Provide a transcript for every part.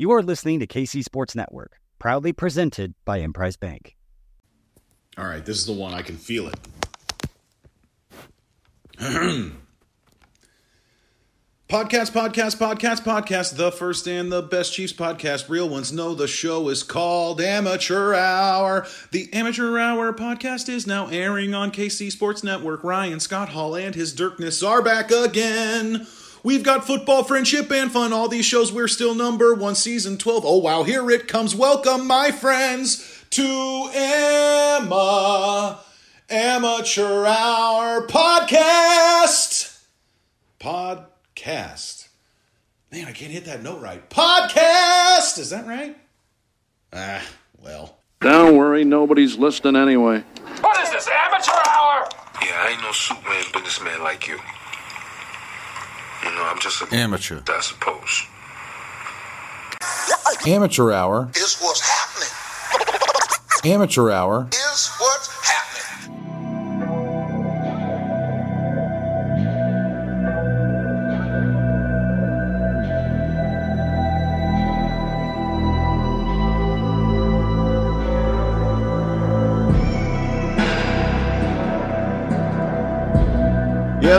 You are listening to KC Sports Network, proudly presented by Emprise Bank. All right, this is the one I can feel it. podcast, podcast, podcast, podcast. The first and the best Chiefs podcast. Real ones know the show is called Amateur Hour. The Amateur Hour podcast is now airing on KC Sports Network. Ryan Scott Hall and his Dirkness are back again. We've got football, friendship, and fun. All these shows, we're still number one, season 12. Oh, wow, here it comes. Welcome, my friends, to Emma Amateur Hour Podcast. Podcast. Man, I can't hit that note right. Podcast! Is that right? Ah, well. Don't worry, nobody's listening anyway. What is this, amateur hour? Yeah, I ain't no Superman businessman like you. You know, I'm just a Amateur. I suppose. Amateur hour. is what's happening. Amateur hour. Is what's happening.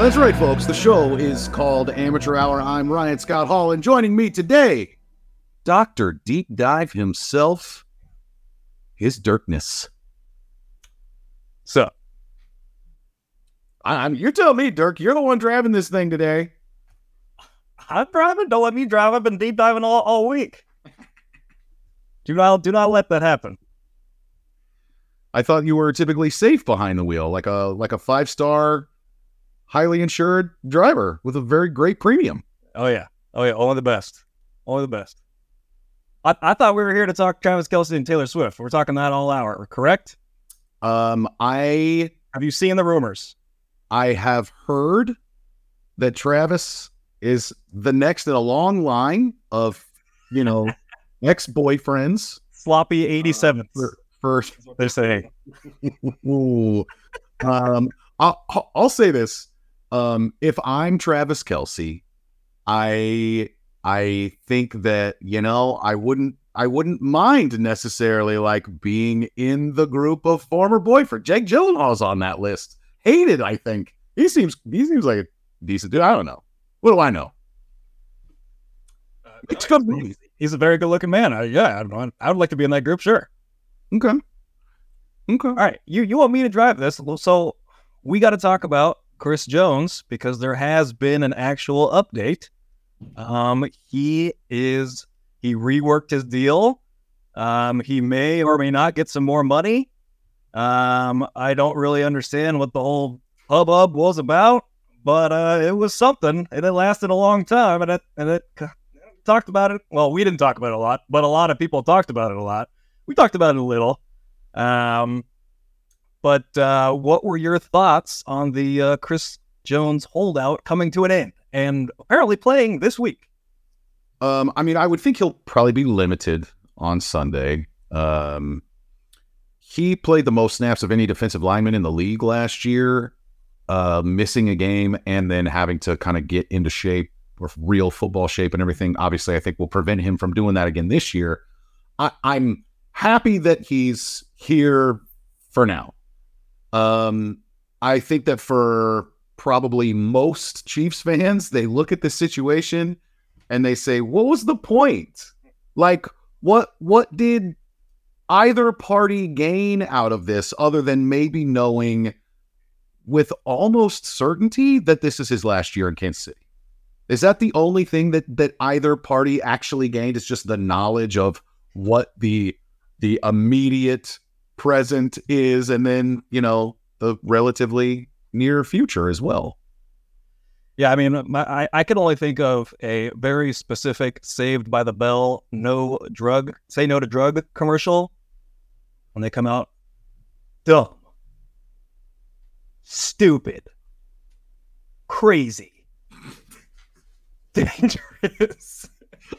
That's right, folks. The show is called Amateur Hour. I'm Ryan Scott Hall, and joining me today, Dr. Deep Dive himself, his Dirkness. So, I, I'm, you're telling me, Dirk, you're the one driving this thing today. I'm driving. Don't let me drive. I've been deep diving all, all week. Do not do not let that happen. I thought you were typically safe behind the wheel, like a like a five star, highly insured driver with a very great premium. Oh yeah. Oh yeah. Only the best. Only the best. I, I thought we were here to talk Travis Kelce and Taylor Swift. We're talking that all hour, correct? Um, I Have you seen the rumors? I have heard that Travis is the next in a long line of, you know, ex boyfriends Sloppy 87. for, for That's what they say. Ooh. um, I'll, I'll- I'll say this. Um, if I'm Travis Kelce, I I think that you know I wouldn't I wouldn't mind necessarily like being in the group of former boyfriend. Jake Gyllenhaal's on that list. Hated, I think he seems he seems like a decent dude. I don't know. What do I know? Makes good movies. He's a very good looking man. I, yeah, I don't know. I would like to be in that group, sure. Okay. Okay. All right, you you want me to drive this? So we got to talk about Chris Jones because there has been an actual update. Um, he is he reworked his deal. Um, he may or may not get some more money. Um, I don't really understand what the whole hubbub was about, but uh, it was something, and it lasted a long time, and it and it talked about it. Well, we didn't talk about it a lot, but a lot of people talked about it a lot. We talked about it a little. Um, but uh, what were your thoughts on the uh, Chris Jones holdout coming to an end and apparently playing this week? Um, I mean, I would think he'll probably be limited on Sunday. Um, he played the most snaps of any defensive lineman in the league last year, uh, missing a game and then having to kind of get into shape or real football shape and everything. Obviously, I think will prevent him from doing that again this year. I, I'm happy that he's here for now. Um, I think that for probably most Chiefs fans, they look at the situation and they say, "What was the point? Like, what what did either party gain out of this other than maybe knowing with almost certainty that this is his last year in Kansas City?" Is that the only thing that that either party actually gained? Is just the knowledge of what the the immediate present is, and then you know the relatively near future as well. Yeah, I mean, my, I I can only think of a very specific "Saved by the Bell" no drug, say no to drug commercial when they come out. Dumb, stupid, crazy, dangerous.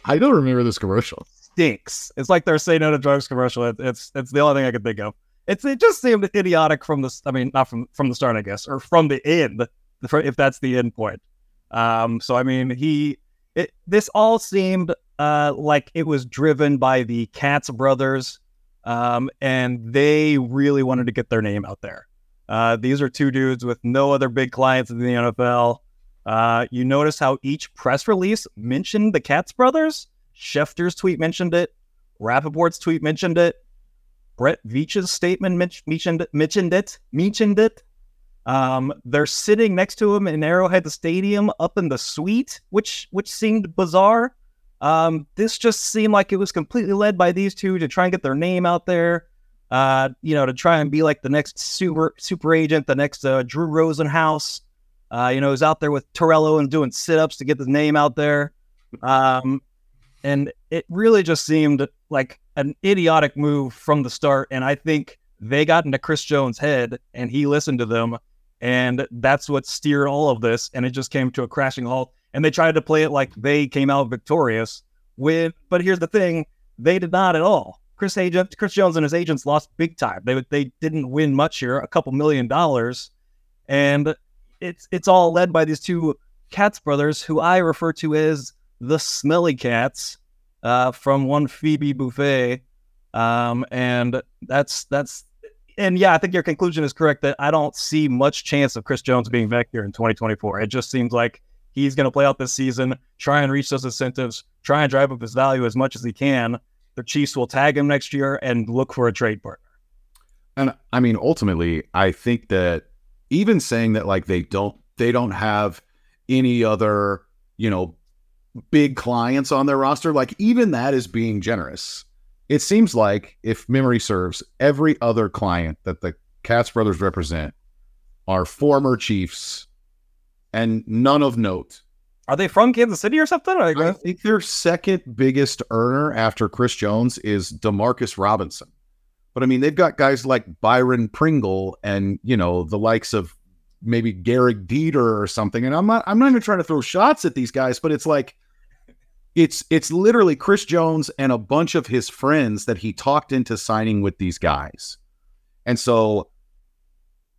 I don't remember this commercial. Stinks. It's like their "Say No to Drugs" commercial. It, it's it's the only thing I can think of. It's it just seemed idiotic from the. I mean, not from from the start, I guess, or from the end, if that's the end point. Um. So I mean, he it, this all seemed uh, like it was driven by the Katz brothers, um, and they really wanted to get their name out there. Uh, these are two dudes with no other big clients in the NFL. Uh, you notice how each press release mentioned the Katz brothers. Schefter's tweet mentioned it. Rapoport's tweet mentioned it. Brett Veach's statement mentioned mentioned it. Mentioned it. Um, they're sitting next to him in Arrowhead Stadium up in the suite, which which seemed bizarre. Um, this just seemed like it was completely led by these two to try and get their name out there. Uh, you know, to try and be like the next super super agent, the next uh, Drew Rosenhaus. Uh, you know, he's out there with Torello and doing sit ups to get his name out there. Um, and it really just seemed like an idiotic move from the start. And I think they got into Chris Jones' head and he listened to them. And that's what steered all of this. And it just came to a crashing halt. And they tried to play it like they came out victorious with, but here's the thing they did not at all. Chris agent, Chris Jones and his agents lost big time. They they didn't win much here, a couple million dollars, and it's it's all led by these two Katz brothers, who I refer to as the Smelly Cats, uh, from one Phoebe Buffay, um, and that's that's and yeah, I think your conclusion is correct that I don't see much chance of Chris Jones being back here in 2024. It just seems like he's going to play out this season, try and reach those incentives, try and drive up his value as much as he can. The Chiefs will tag him next year and look for a trade partner. And I mean, ultimately, I think that even saying that like they don't they don't have any other, you know, big clients on their roster, like even that is being generous. It seems like if memory serves, every other client that the Katz brothers represent are former Chiefs and none of note. Are they from Kansas City or something? Or I think their second biggest earner after Chris Jones is Demarcus Robinson. But I mean, they've got guys like Byron Pringle and, you know, the likes of maybe Gehrig Dieter or something. And I'm not I'm not even trying to throw shots at these guys, but it's like it's it's literally Chris Jones and a bunch of his friends that he talked into signing with these guys. And so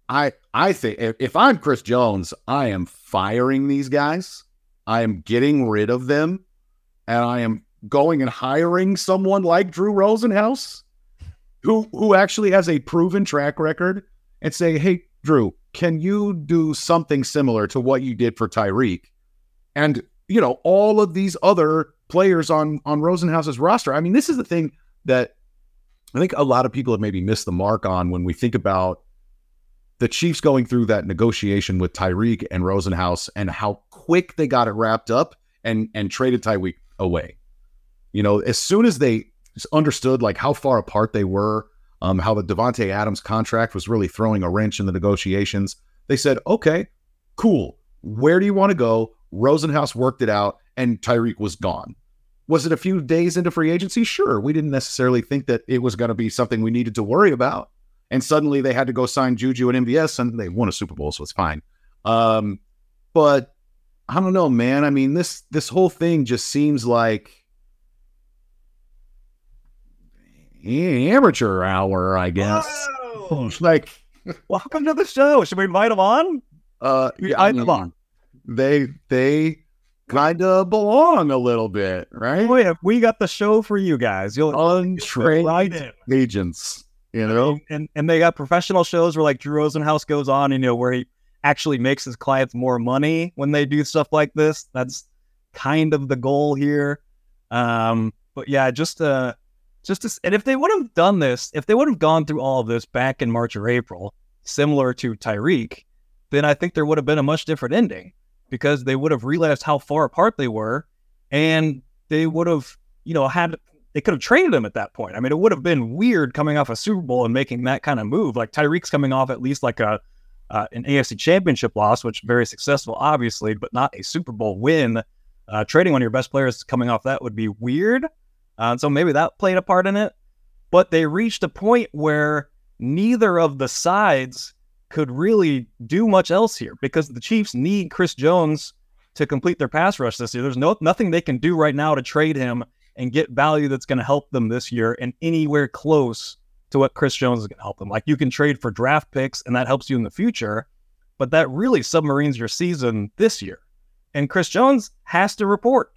I I think if, I'm Chris Jones, I am firing these guys. I am getting rid of them, and I am going and hiring someone like Drew Rosenhaus, who who actually has a proven track record, and say, "Hey, Drew, can you do something similar to what you did for Tyreek?" And you know, all of these other players on on Rosenhaus's roster. I mean, this is the thing that I think a lot of people have maybe missed the mark on when we think about the Chiefs going through that negotiation with Tyreek and Rosenhaus and how quick they got it wrapped up and and traded Tyreek away. You know, as soon as they understood like how far apart they were, um, how the Davante Adams contract was really throwing a wrench in the negotiations, they said, "Okay, cool. Where do you want to go?" Rosenhaus worked it out, and Tyreek was gone. Was it a few days into free agency? Sure. We didn't necessarily think that it was going to be something we needed to worry about and suddenly they had to go sign Juju and MVS, and they won a Super Bowl, so it's fine. Um, but I don't know, man. I mean this this whole thing just seems like amateur hour, I guess. Like, welcome to the show. Should we invite them on? Uh, invite them on. They they kind of belong a little bit, right? Oh, yeah, we got the show for you guys. You'll untrained right agents you know? and and they got professional shows where like drew rosenhaus goes on you know where he actually makes his clients more money when they do stuff like this. That's kind of the goal here. Um but yeah just uh just to, and if they would have done this if they would have gone through all of this back in march or april similar to tyreek then i think there would have been a much different ending because they would have realized how far apart they were and they would have you know had they could have traded him at that point. I mean, it would have been weird coming off a Super Bowl and making that kind of move. Like Tyreek's coming off at least like a uh, an AFC Championship loss, which very successful, obviously, but not a Super Bowl win. Uh, trading one of your best players coming off that would be weird. Uh, so maybe that played a part in it. But they reached a point where neither of the sides could really do much else here because the Chiefs need Chris Jones to complete their pass rush this year. There's no nothing they can do right now to trade him and get value that's going to help them this year and anywhere close to what Chris Jones is going to help them. Like you can trade for draft picks and that helps you in the future, but that really submarines your season this year. And Chris Jones has to report.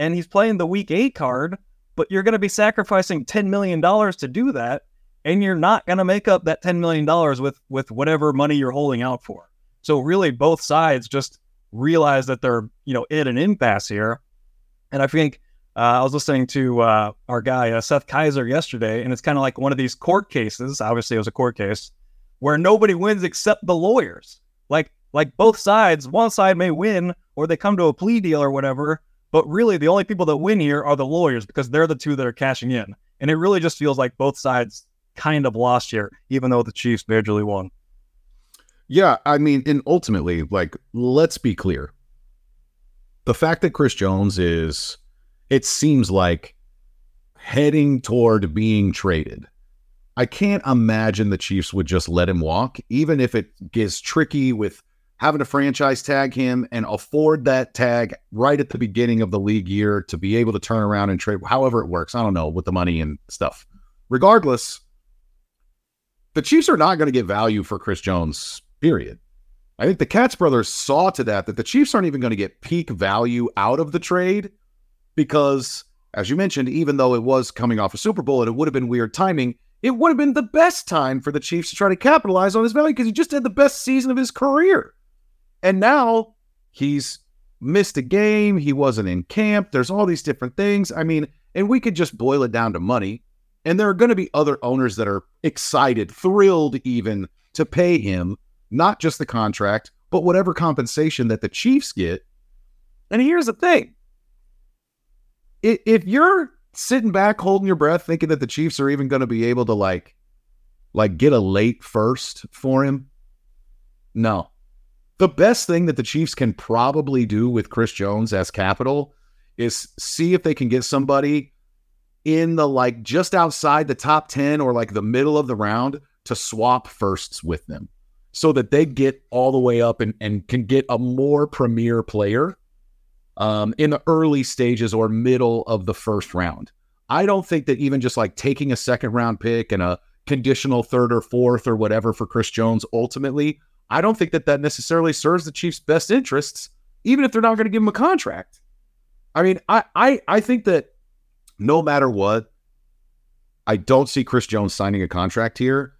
and he's playing the week eight card, but you're going to be sacrificing $10 million to do that. And you're not going to make up that $10 million with, with whatever money you're holding out for. So really both sides just realize that they're, you know, in an impasse here. And I think uh, I was listening to uh, our guy, uh, Seth Keysor yesterday, and it's kind of like one of these court cases. Obviously, it was a court case where nobody wins except the lawyers. Like, like both sides, one side may win or they come to a plea deal or whatever, but really the only people that win here are the lawyers because they're the two that are cashing in. And it really just feels like both sides kind of lost here, even though the Chiefs majorly won. Yeah, I mean, and ultimately, like, let's be clear. The fact that Chris Jones is, it seems like, heading toward being traded. I can't imagine the Chiefs would just let him walk, even if it gets tricky with having to franchise tag him and afford that tag right at the beginning of the league year to be able to turn around and trade, however it works. I don't know with the money and stuff. Regardless, the Chiefs are not going to get value for Chris Jones period. I think the Katz brothers saw to that that the Chiefs aren't even going to get peak value out of the trade because, as you mentioned, even though it was coming off a Super Bowl and it would have been weird timing, it would have been the best time for the Chiefs to try to capitalize on his value because he just had the best season of his career. And now he's missed a game. He wasn't in camp. There's all these different things. I mean, and we could just boil it down to money. And there are going to be other owners that are excited, thrilled even to pay him not just the contract, but whatever compensation that the Chiefs get. And here's the thing if you're sitting back holding your breath thinking that the Chiefs are even going to be able to like like get a late first for him, no. The best thing that the Chiefs can probably do with Chris Jones as capital is see if they can get somebody in the like just outside the top 10 or like the middle of the round to swap firsts with them so that they get all the way up and, and can get a more premier player um, in the early stages or middle of the first round. I don't think that even just like taking a second round pick and a conditional third or fourth or whatever for Chris Jones ultimately, I don't think that that necessarily serves the Chiefs' best interests, even if they're not going to give him a contract. I mean, I, I I think that no matter what, I don't see Chris Jones signing a contract here.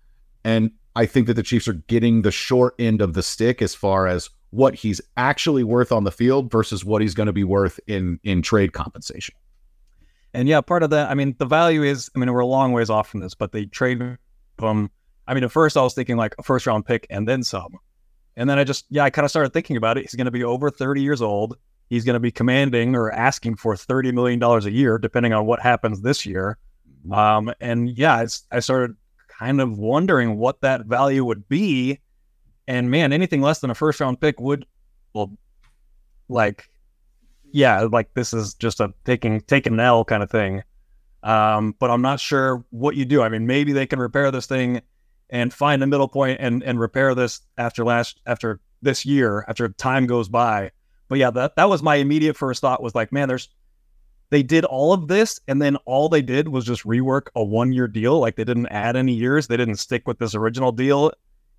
And I think that the Chiefs are getting the short end of the stick as far as what he's actually worth on the field versus what he's going to be worth in in trade compensation. And yeah, part of that, I mean, the value is, I mean, we're a long ways off from this, but they trade him. I mean, at first I was thinking like a first round pick and then some. And then I just, yeah, I kind of started thinking about it. He's going to be over 30 years old. He's going to be commanding or asking for $30 million a year, depending on what happens this year. Mm-hmm. Um, and yeah, I started kind of wondering what that value would be. And man, anything less than a first round pick would, well, like, yeah, like this is just a taking taking an L kind of thing. Um, but I'm not sure what you do. I mean, maybe they can repair this thing and find a middle point and and repair this after last after this year after time goes by. But yeah, that that was my immediate first thought was like, man, there's they did all of this and then all they did was just rework a one year deal. Like they didn't add any years. They didn't stick with this original deal.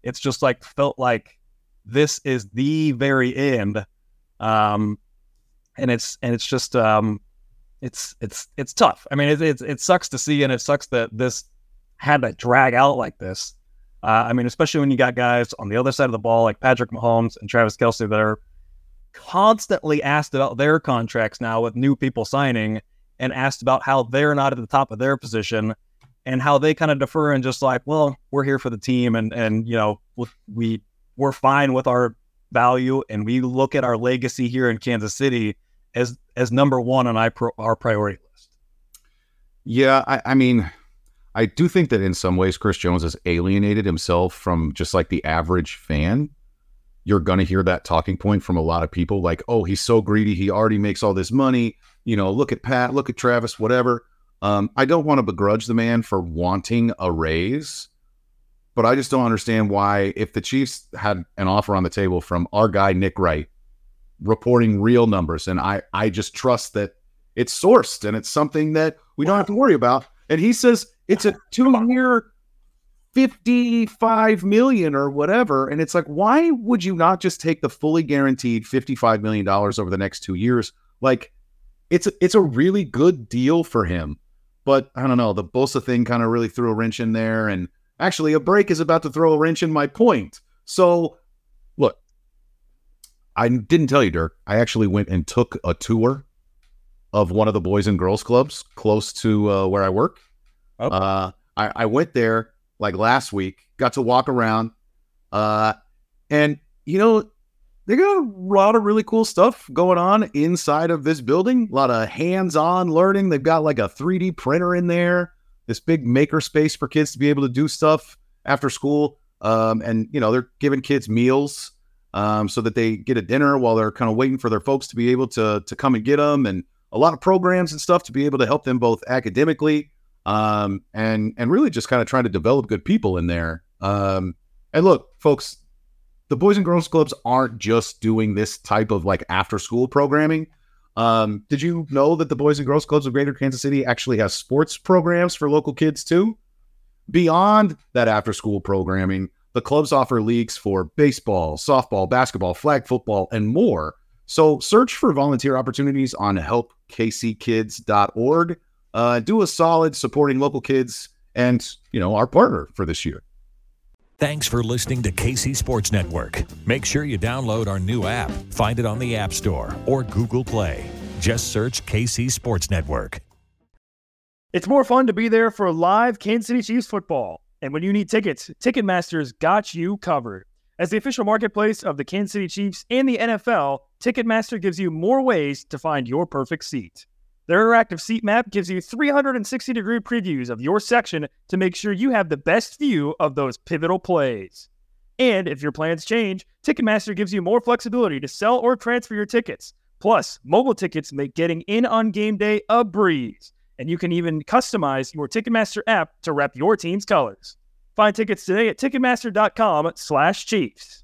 It's just like felt like this is the very end. Um, and it's, and it's just, um, it's, it's, it's tough. I mean, it, it, it sucks to see and it sucks that this had to drag out like this. Uh, I mean, especially when you got guys on the other side of the ball like Patrick Mahomes and Travis Kelce that are constantly asked about their contracts now with new people signing and asked about how they're not at the top of their position and how they kind of defer and just like, well, we're here for the team and and you know we we're fine with our value and we look at our legacy here in Kansas City as as number one on our, our priority list. Yeah, I, I mean, I do think that in some ways Chris Jones has alienated himself from just like the average fan you're going to hear that talking point from a lot of people like, oh, he's so greedy. He already makes all this money. You know, look at Pat, look at Travis, whatever. Um, I don't want to begrudge the man for wanting a raise, but I just don't understand why, if the Chiefs had an offer on the table from our guy, Nick Wright, reporting real numbers, and I, I just trust that it's sourced and it's something that we don't have to worry about. And he says it's a two year 55 million or whatever. And it's like, why would you not just take the fully guaranteed $55 million over the next two years? Like, it's it's a really good deal for him. But I don't know, the Bosa thing kind of really threw a wrench in there. And actually, a break is about to throw a wrench in my point. So, look, I didn't tell you, Dirk. I actually went and took a tour of one of the Boys and Girls Clubs close to uh, where I work. Oh. Uh, I, I went there like last week, got to walk around, uh, and you know they got a lot of really cool stuff going on inside of this building. A lot of hands-on learning. They've got like a 3D printer in there, this big maker space for kids to be able to do stuff after school. Um, and you know they're giving kids meals um, so that they get a dinner while they're kind of waiting for their folks to be able to to come and get them, and a lot of programs and stuff to be able to help them both academically um, and and really just kind of trying to develop good people in there. Um, and look, folks, the Boys and Girls Clubs aren't just doing this type of like after school programming. Um, did you know that the Boys and Girls Clubs of Greater Kansas City actually has sports programs for local kids too? Beyond that after school programming, the clubs offer leagues for baseball, softball, basketball, flag football, and more. So search for volunteer opportunities on helpkckids.org. Uh, do a solid supporting local kids and, you know, our partner for this year. Thanks for listening to KC Sports Network. Make sure you download our new app. Find it on the App Store or Google Play. Just search KC Sports Network. It's more fun to be there for live Kansas City Chiefs football. And when you need tickets, Ticketmaster's got you covered. As the official marketplace of the Kansas City Chiefs and the NFL, Ticketmaster gives you more ways to find your perfect seat. Their interactive seat map gives you 360 degree previews of your section to make sure you have the best view of those pivotal plays. And if your plans change, Ticketmaster gives you more flexibility to sell or transfer your tickets. Plus, mobile tickets make getting in on game day a breeze. And you can even customize your Ticketmaster app to rep your team's colors. Find tickets today at Ticketmaster.com slash Chiefs.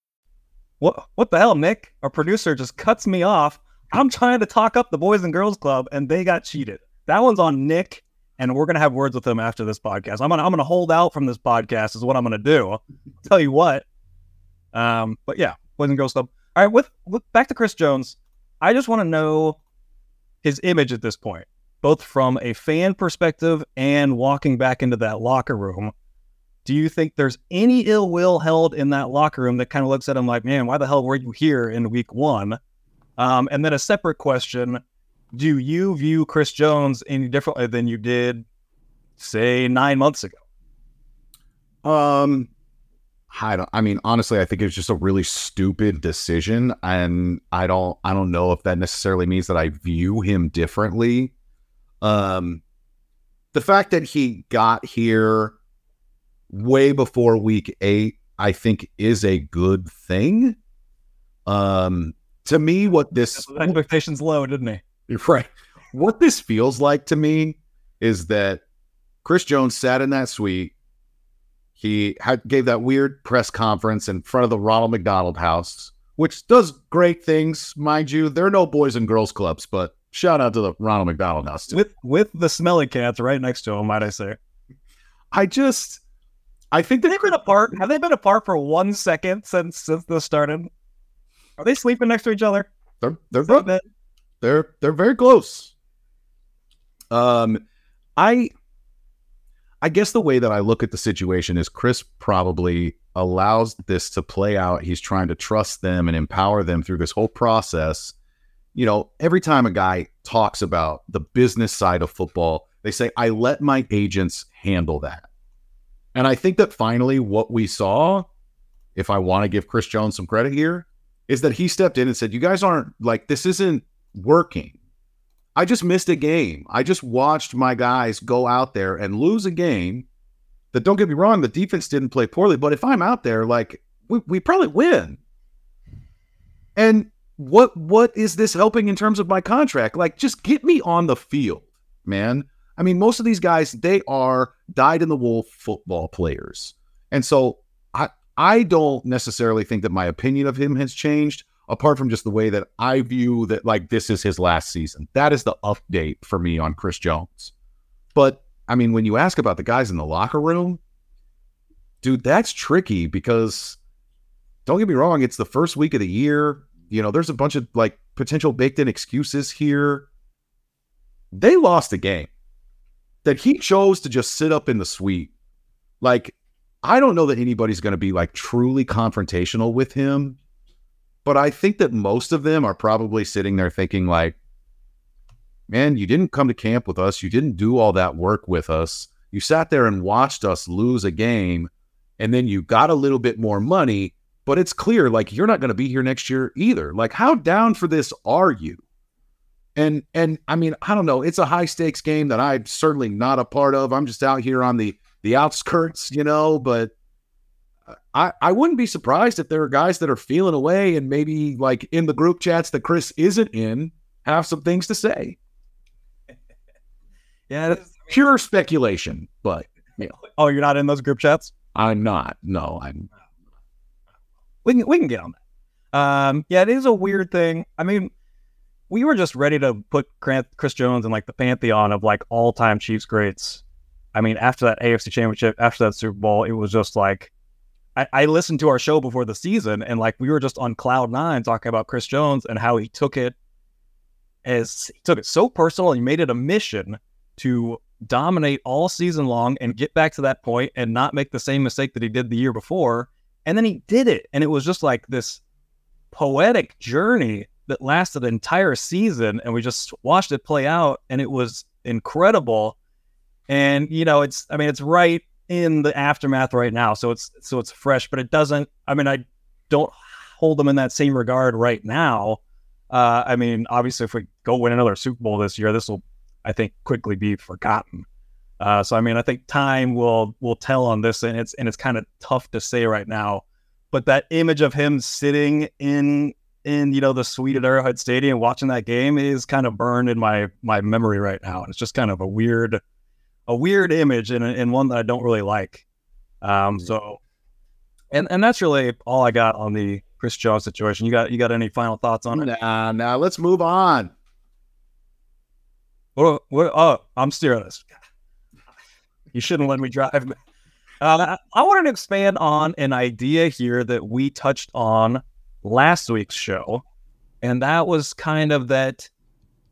What what the hell, Nick? Our producer just cuts me off. I'm trying to talk up the Boys and Girls Club, and they got cheated. That one's on Nick, and we're gonna have words with him after this podcast. I'm gonna I'm gonna hold out from this podcast. Is what I'm gonna do. I'll tell you what. Um, but yeah, Boys and Girls Club. All right, with, with back to Chris Jones. I just want to know his image at this point, both from a fan perspective and walking back into that locker room. Do you think there's any ill will held in that locker room that kind of looks at him like, man, why the hell were you here in week one? Um, and then a separate question Do you view Chris Jones any differently than you did, say, nine months ago? Um, I don't. I mean, honestly, I think it's just a really stupid decision, and I don't. I don't know if that necessarily means that I view him differently. Um, the fact that he got here way before week eight, I think, is a good thing. Um, to me, what this expectations low, didn't he? You're right. What this feels like to me is that Chris Jones sat in that suite. He had, gave that weird press conference in front of the Ronald McDonald House, which does great things, mind you. There are no boys and girls clubs, but shout out to the Ronald McDonald House too. with with the smelly cats right next to him, might I say? I just, I think they've they been apart? Have they been apart for one second since since this started? Are they sleeping next to each other? they're they're they're they're very close. Um, I I guess the way that I look at the situation is Chris probably allows this to play out. He's trying to trust them and empower them through this whole process. You know, every time a guy talks about the business side of football, they say, I let my agents handle that. And I think that finally what we saw, if I want to give Chris Jones some credit here, is that he stepped in and said, You guys aren't like, this isn't working. I just missed a game. I just watched my guys go out there and lose a game that, don't get me wrong, the defense didn't play poorly. But if I'm out there, like, we, we probably win. And what what is this helping in terms of my contract? Like, just get me on the field, man. I mean, most of these guys, they are dyed in the wool football players. And so I I don't necessarily think that my opinion of him has changed, apart from just the way that I view that like this is his last season. That is the update for me on Chris Jones. But I mean, when you ask about the guys in the locker room, dude, that's tricky because don't get me wrong, it's the first week of the year. You know, there's a bunch of like potential baked in excuses here. They lost a game that he chose to just sit up in the suite. Like, I don't know that anybody's going to be like truly confrontational with him, but I think that most of them are probably sitting there thinking, like, man, you didn't come to camp with us. You didn't do all that work with us. You sat there and watched us lose a game, and then you got a little bit more money, but it's clear like you're not going to be here next year either. Like, how down for this are you? And and I mean, I don't know. It's a high stakes game that I'm certainly not a part of. I'm just out here on the the outskirts, you know. But I I wouldn't be surprised if there are guys that are feeling away and maybe like in the group chats that Chris isn't in have some things to say. Yeah. that's- Pure speculation, but you know, Oh, you're not in those group chats? I'm not. No, I'm. We can we can get on that. Um, yeah, it is a weird thing. I mean, we were just ready to put Chris Jones in like the pantheon of like all time Chiefs greats. I mean, after that AFC Championship, after that Super Bowl, it was just like I, I listened to our show before the season, and like we were just on cloud nine talking about Chris Jones and how he took it as he took it so personal and he made it a mission to dominate all season long and get back to that point and not make the same mistake that he did the year before. And then he did it. And it was just like this poetic journey that lasted an entire season. And we just watched it play out. And it was incredible. And, you know, it's, I mean, it's right in the aftermath right now. So it's, so it's fresh, but it doesn't, I mean, I don't hold them in that same regard right now. Uh, I mean, obviously, if we go win another Super Bowl this year, this will, I think, quickly be forgotten. Uh, so I mean, I think time will will tell on this, and it's and it's kind of tough to say right now. But that image of him sitting in in you know the suite at Arrowhead Stadium watching that game is kind of burned in my my memory right now. And it's just kind of a weird a weird image and and one that I don't really like. Um, so and and that's really all I got on the Chris Jones situation. You got you got any final thoughts on it? Nah, now let's move on. What, what, oh, I'm steering this. You shouldn't let me drive. Uh, I wanted to expand on an idea here that we touched on last week's show, and that was kind of that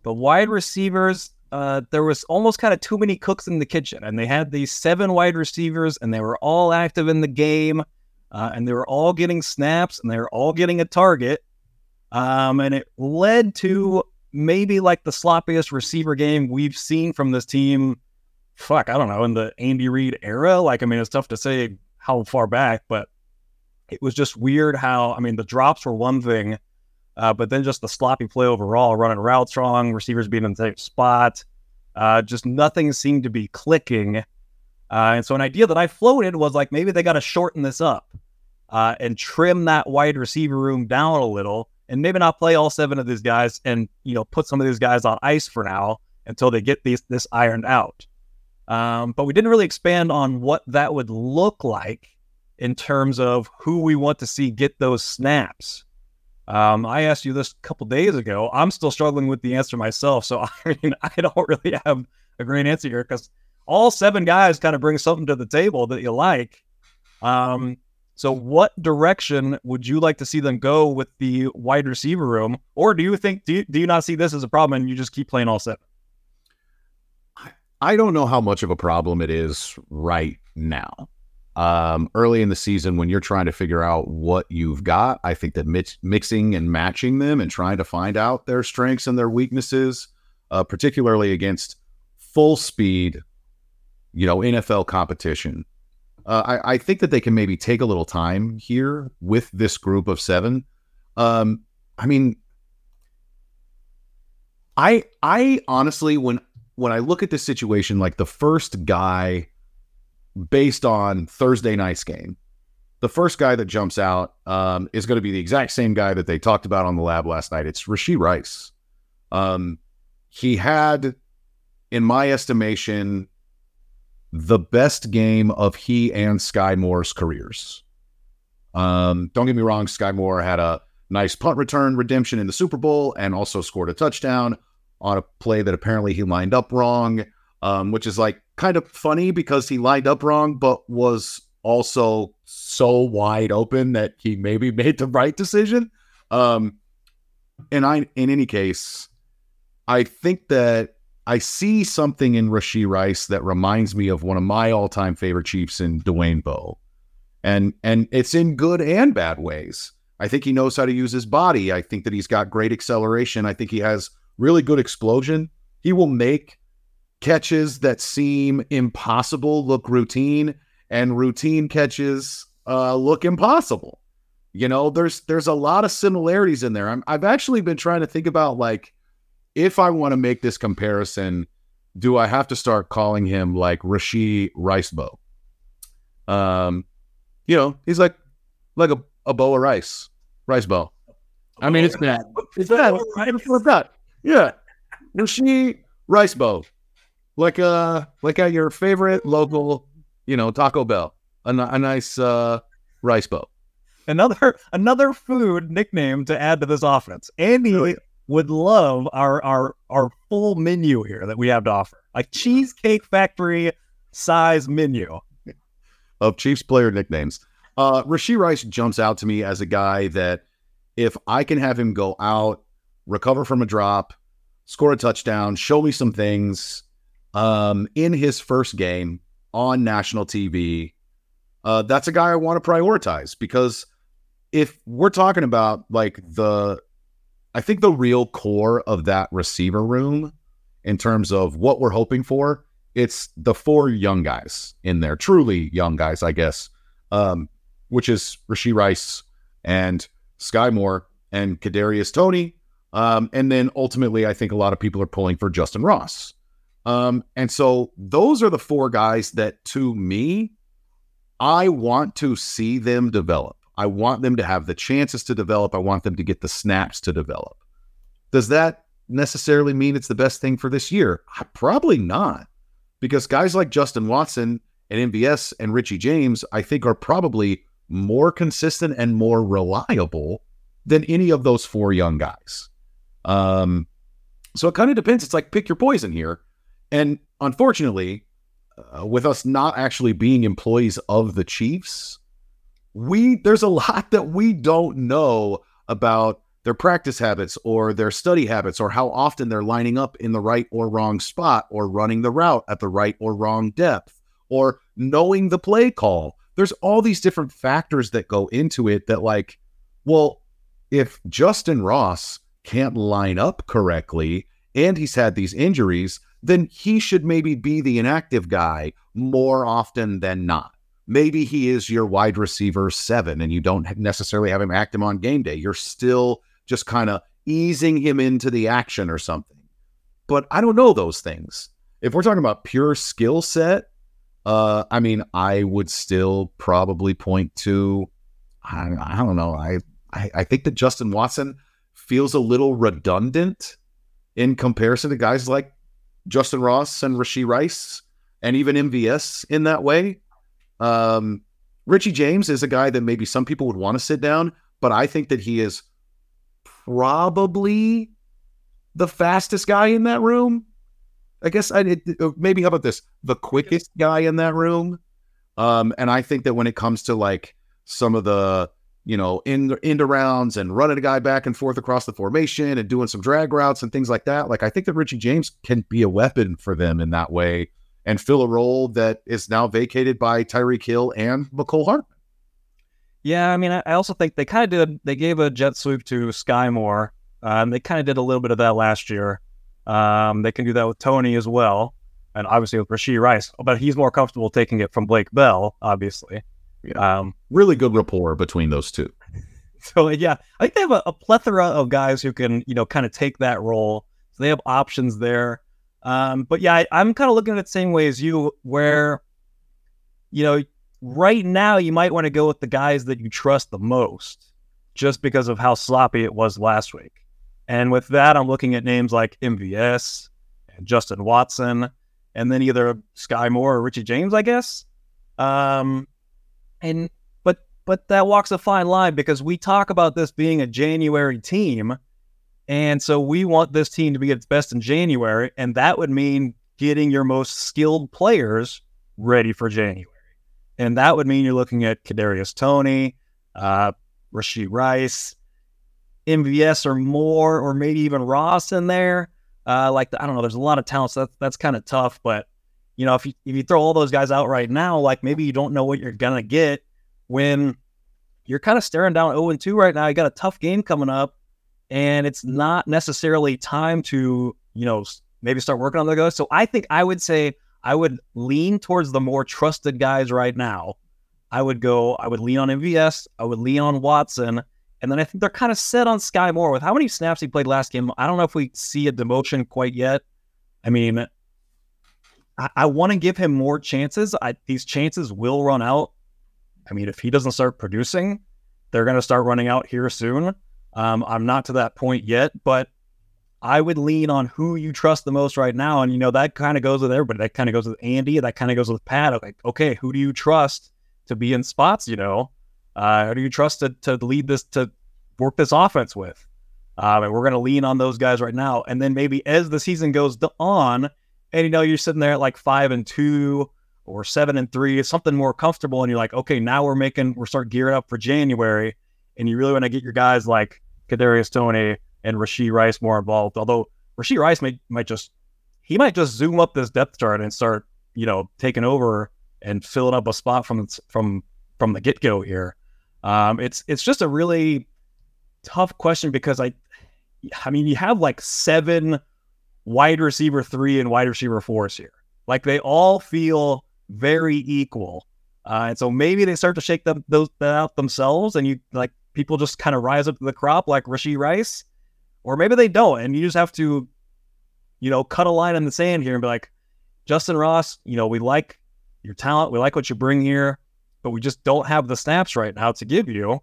the wide receivers. Uh, there was almost kind of too many cooks in the kitchen, and they had these seven wide receivers, and they were all active in the game, uh, and they were all getting snaps, and they were all getting a target, um, and it led to maybe like the sloppiest receiver game we've seen from this team. Fuck, I don't know, in the Andy Reid era. Like, I mean, it's tough to say how far back, but it was just weird how, I mean, the drops were one thing, uh, but then just the sloppy play overall, running routes wrong, receivers being in the same spot, uh, just nothing seemed to be clicking. Uh, and so, an idea that I floated was like maybe they got to shorten this up uh, and trim that wide receiver room down a little and maybe not play all seven of these guys and you know put some of these guys on ice for now until they get these this ironed out. Um, but we didn't really expand on what that would look like in terms of who we want to see get those snaps. Um, I asked you this a couple days ago. I'm still struggling with the answer myself. So I mean, I don't really have a great answer here because all seven guys kind of bring something to the table that you like. Um, so, what direction would you like to see them go with the wide receiver room, or do you think do you, do you not see this as a problem and you just keep playing all seven? I don't know how much of a problem it is right now. Um, early in the season, when you're trying to figure out what you've got, I think that mix, mixing and matching them and trying to find out their strengths and their weaknesses, uh, particularly against full speed, you know, NFL competition, uh, I, I, think that they can maybe take a little time here with this group of seven. Um, I mean, I I honestly when when I look at this situation, like the first guy based on Thursday night's game, the first guy that jumps out um, is going to be the exact same guy that they talked about on the lab last night. It's Rashee Rice. Um, he had, in my estimation, the best game of he and Skyy Moore's careers. Um, don't get me wrong, Skyy Moore had a nice punt return redemption in the Super Bowl and also scored a touchdown on a play that apparently he lined up wrong, um, which is like kind of funny because he lined up wrong, but was also so wide open that he maybe made the right decision. Um, and I, in any case, I think that I see something in Rashee Rice that reminds me of one of my all-time favorite Chiefs in Dwayne Bowe. And and it's in good and bad ways. I think he knows how to use his body. I think that he's got great acceleration. I think he has really good explosion. He will make catches that seem impossible look routine and routine catches uh, look impossible. You know, there's there's a lot of similarities in there. I'm, I've actually been trying to think about like if I want to make this comparison, do I have to start calling him like Rashee Ricebow? Um, you know, he's like like a, a bow of rice, rice bow. I mean, it's bad. It's bad. What's that? Yeah, Rashee Ricebow, like uh, like at your favorite local, you know, Taco Bell, a, a nice uh, rice bowl. Another another food nickname to add to this offense. Andy would love our our our full menu here that we have to offer. A cheesecake factory size menu of Chiefs player nicknames. Uh Rashee Rice jumps out to me as a guy that if I can have him go out, recover from a drop, score a touchdown, show me some things um in his first game on national TV, uh that's a guy I want to prioritize because if we're talking about like the I think the real core of that receiver room, in terms of what we're hoping for, it's the four young guys in there, truly young guys, I guess, um, which is Rashee Rice and Skyy Moore and Kadarius Toney. Um, and then ultimately, I think a lot of people are pulling for Justyn Ross. Um, and so those are the four guys that, to me, I want to see them develop. I want them to have the chances to develop. I want them to get the snaps to develop. Does that necessarily mean it's the best thing for this year? Probably not, because guys like Justin Watson and MVS and Richie James, I think, are probably more consistent and more reliable than any of those four young guys. Um, so it kind of depends. It's like pick your poison here. And unfortunately, uh, with us not actually being employees of the Chiefs, we there's a lot that we don't know about their practice habits or their study habits or how often they're lining up in the right or wrong spot or running the route at the right or wrong depth or knowing the play call. There's all these different factors that go into it that like well if Justyn Ross can't line up correctly and he's had these injuries then he should maybe be the inactive guy more often than not maybe he is your wide receiver seven and you don't necessarily have him active on game day. You're still just kind of easing him into the action or something. But I don't know those things. If we're talking about pure skill set, uh, I mean, I would still probably point to, I, I don't know. I, I, I think that Justin Watson feels a little redundant in comparison to guys like Justyn Ross and Rashee Rice and even MVS in that way. Um, Richie James is a guy that maybe some people would want to sit down, but I think that he is probably the fastest guy in that room. I guess I did, uh, maybe how about this? The quickest guy in that room. Um, and I think that when it comes to like some of the you know in end rounds and running a guy back and forth across the formation and doing some drag routes and things like that, like I think that Richie James can be a weapon for them in that way and fill a role that is now vacated by Tyreek Hill and Mecole Hardman. Yeah, I mean, I also think they kind of did. They gave a jet sweep to Skyy Moore. Um, they kind of did a little bit of that last year. Um, they can do that with Toney as well, and obviously with Rashee Rice. But he's more comfortable taking it from Blake Bell, obviously. Yeah. Um, really good rapport between those two. So yeah, I think they have a, a plethora of guys who can, you know, kind of take that role. So they have options there. Um, but yeah, I, am kind of looking at it the same way as you, where, you know, right now you might want to go with the guys that you trust the most, just because of how sloppy it was last week. And with that, I'm looking at names like MVS and Justin Watson, and then either Skyy Moore or Richie James, I guess. Um, and but but that walks a fine line because we talk about this being a January team and so we want this team to be its best in January, and that would mean getting your most skilled players ready for January. And that would mean you're looking at Kadarius Toney, uh, Rashee Rice, MVS or more, or maybe even Ross in there. Uh, like the, I don't know, there's a lot of talent, so that's kind of tough. But you know, if you if you throw all those guys out right now, like maybe you don't know what you're gonna get when you're kind of staring down 0 2 right now. You got a tough game coming up and it's mm-hmm. not necessarily time to you know maybe start working on the guys. So I think I would say I would lean towards the more trusted guys right now. I would go. I would lean on MVS. I would lean on Watson. And then I think they're kind of set on Skyy Moore with how many snaps he played last game. I don't know if we see a demotion quite yet. I mean, I, I want to give him more chances. I, these chances will run out. I mean, if he doesn't start producing, they're going to start running out here soon. Um, I'm not to that point yet, but I would lean on who you trust the most right now. And, you know, that kind of goes with everybody. That kind of goes with Andy. That kind of goes with Pat. Okay, okay, who do you trust to be in spots, you know? Uh, who do you trust to, to lead this, to work this offense with? Um, and we're going to lean on those guys right now. And then maybe as the season goes on, and, you know, you're sitting there at like five and two or seven and three, something more comfortable. And you're like, okay, now we're making, we're starting gearing up for January and you really want to get your guys like Kadarius Toney and Rashee Rice more involved. Although Rashee Rice might might just he might just zoom up this depth chart and start you know taking over and filling up a spot from from from the get go here. Um, it's it's just a really tough question because I I mean you have like seven wide receiver three and wide receiver fours here. Like they all feel very equal. Uh, and so maybe they start to shake them those out themselves, and you like people just kind of rise up to the crop like Rashee Rice, or maybe they don't, and you just have to, you know, cut a line in the sand here and be like, Justyn Ross, you know, we like your talent, we like what you bring here, but we just don't have the snaps right now to give you.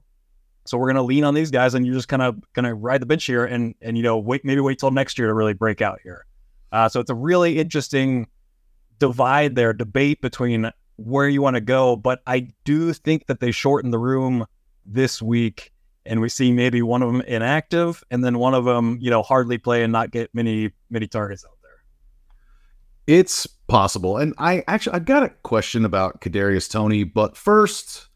So we're gonna lean on these guys, and you're just kind of gonna ride the bench here, and and you know, wait maybe wait till next year to really break out here. Uh, so it's a really interesting divide there, debate between where you want to go. But I do think that they shorten the room this week and we see maybe one of them inactive and then one of them, you know, hardly play and not get many, many targets out there. It's possible. And I actually, I've got a question about Kadarius Toney, but first,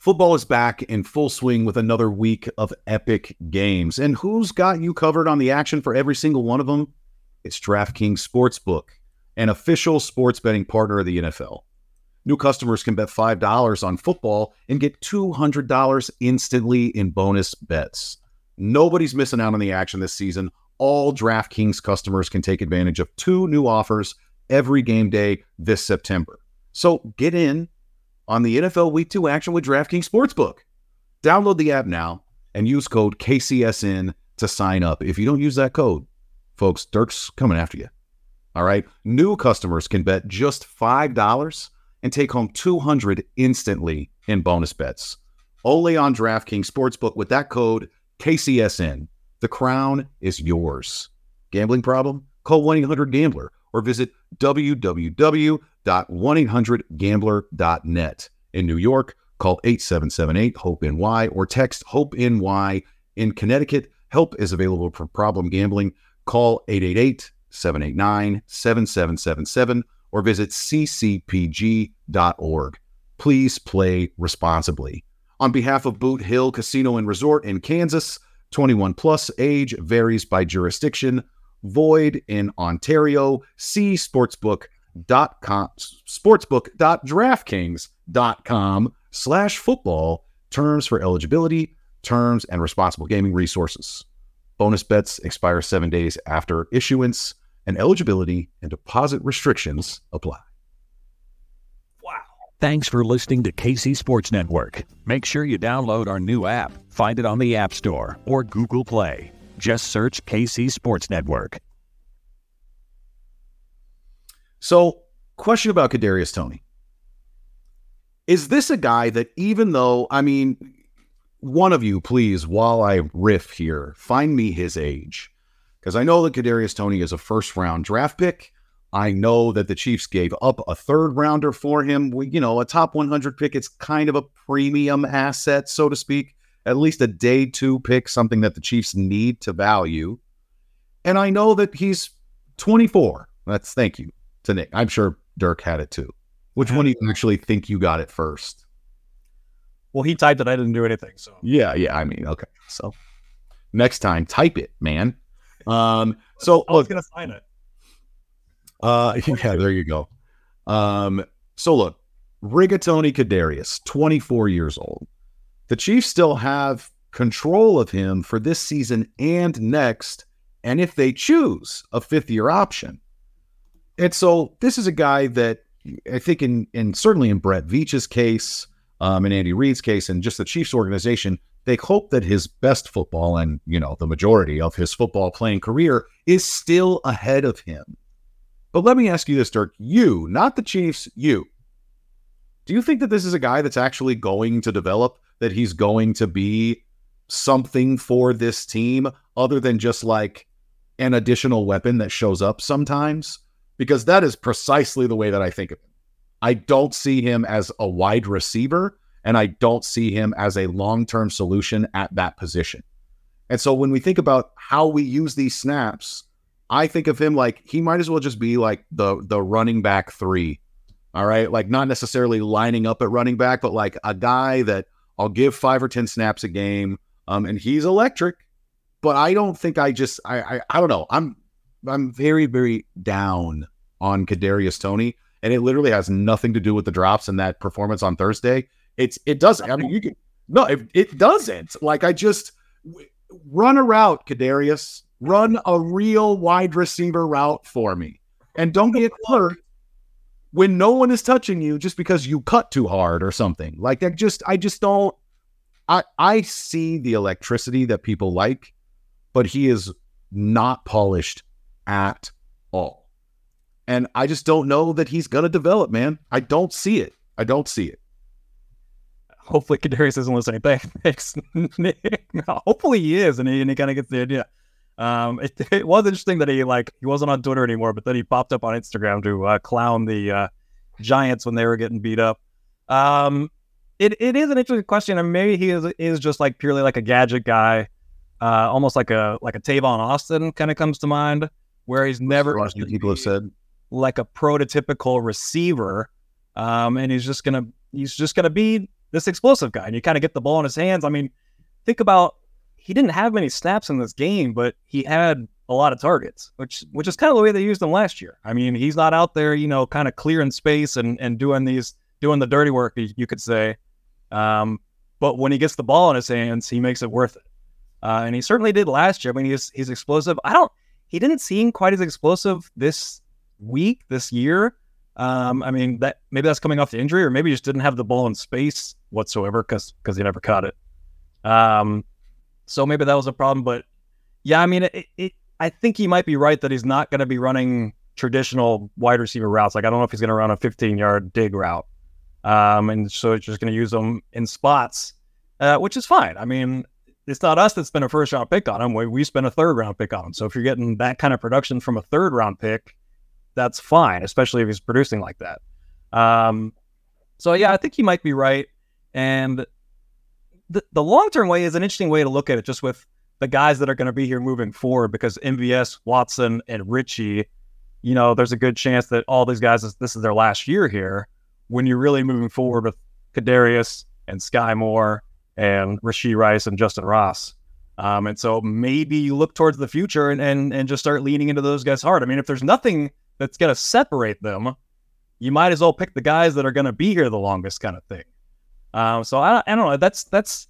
football is back in full swing with another week of epic games. And who's got you covered on the action for every single one of them? It's DraftKings Sportsbook, an official sports betting partner of the NFL. New customers can bet $5 on football and get $200 instantly in bonus bets. Nobody's missing out on the action this season. All DraftKings customers can take advantage of two new offers every game day this September. So get in on the NFL Week 2 action with DraftKings Sportsbook. Download the app now and use code KCSN to sign up. If you don't use that code, folks, Dirk's coming after you. All right. New customers can bet just $5 and take home 200 instantly in bonus bets. Only on DraftKings Sportsbook with that code KCSN. The crown is yours. Gambling problem? Call 1 800 Gambler or visit www.1800gambler.net. In New York, call 8778 HOPE NY or text HOPE NY. In Connecticut, help is available for problem gambling. Call 888 789 7777 or visit ccpg.org. Please play responsibly. On behalf of Boot Hill Casino and Resort in Kansas, 21 plus age varies by jurisdiction, void in Ontario. See sportsbook.com, sportsbook.draftkings.com slash football. Terms for eligibility, terms, and responsible gaming resources. Bonus bets expire seven days after issuance, and eligibility and deposit restrictions apply. Wow. Thanks for listening to KC Sports Network. Make sure you download our new app. Find it on the App Store or Google Play. Just search KC Sports Network. So, question about Kadarius Toney. Is this a guy that even though, I mean, one of you, please, while I riff here, find me his age. Because I know that Kadarius Toney is a first round draft pick. I know that the Chiefs gave up a third rounder for him. We, you know, a top 100 pick, it's kind of a premium asset, so to speak, at least a day two pick, something that the Chiefs need to value. And I know that he's 24. That's thank you to Nick. I'm sure Dirk had it too. Which one do you actually think you got it first? Well, he typed it. I didn't do anything. So Yeah, yeah. I mean, okay. So next time, type it, man. Um, so I was look, gonna sign it. Uh, yeah, there you go. Um, so look, Rigatoni Kadarius, 24 years old. The Chiefs still have control of him for this season and next, and if they choose a fifth year option. And so this is a guy that I think in in certainly in Brett Veach's case, um, in Andy Reid's case, and just the Chiefs organization, they hope that his best football and you know the majority of his football playing career is still ahead of him. But let me ask you this, Dirk. You, not the Chiefs, you. Do you think that this is a guy that's actually going to develop, that he's going to be something for this team other than just like an additional weapon that shows up sometimes? Because that is precisely the way that I think of him. I don't see him as a wide receiver, and I don't see him as a long term solution at that position. And so when we think about how we use these snaps, I think of him like he might as well just be like the the running back three. All right. Like not necessarily lining up at running back, but like a guy that I'll give five or ten snaps a game. Um, and he's electric, but I don't think I just I I, I don't know. I'm I'm very, very down on Kadarius Toney. And it literally has nothing to do with the drops and that performance on Thursday. It's it doesn't. I mean, you can no, it, it doesn't. Like I just run a route, Kadarius. Run a real wide receiver route for me. And don't get hurt when no one is touching you just because you cut too hard or something. Like that just I just don't I I see the electricity that people like, but he is not polished at all. And I just don't know that he's gonna develop, man. I don't see it. I don't see it. Hopefully, Kadarius isn't listening. Thanks. Hopefully, he is, and he, and he kind of gets the idea. Um, it, it, was interesting that he like he wasn't on Twitter anymore, but then he popped up on Instagram to uh, clown the uh, Giants when they were getting beat up. Um, it, it is an interesting question, and maybe he is is just like purely like a gadget guy, uh, almost like a like a Tavon Austin kind of comes to mind, where he's never people have said like a prototypical receiver, um, and he's just gonna he's just gonna be this explosive guy, and you kind of get the ball in his hands. I mean, think about he didn't have many snaps in this game, but he had a lot of targets, which which is kind of the way they used him last year. I mean, he's not out there, you know, kind of clearing space and and doing these doing the dirty work, you could say. Um, but when he gets the ball in his hands, he makes it worth it. Uh, and he certainly did last year. I mean, he's he's explosive. I don't. He didn't seem quite as explosive this week, this year. Um, I mean, that maybe that's coming off the injury, or maybe he just didn't have the ball in space whatsoever because because he never caught it. Um, so maybe that was a problem. But yeah, I mean, it, it, I think he might be right that he's not going to be running traditional wide receiver routes. Like I don't know if he's going to run a 15 yard dig route, um, and so it's just going to use them in spots, uh, which is fine. I mean, it's not us that spent a first round pick on him. We, we spent a third round pick on him. So if you're getting that kind of production from a third round pick, that's fine, especially if he's producing like that. Um, so yeah, I think he might be right. And the the long term way is an interesting way to look at it, just with the guys that are going to be here moving forward, because MVS, Watson, and Richie, you know, there's a good chance that all these guys this is their last year here. When you're really moving forward with Kadarius and Skyy Moore and Rashee Rice and Justyn Ross. Um, and so maybe you look towards the future and, and and just start leaning into those guys hard. I mean, if there's nothing that's going to separate them, you might as well pick the guys that are going to be here the longest, kind of thing. Um, so I, I don't know. That's that's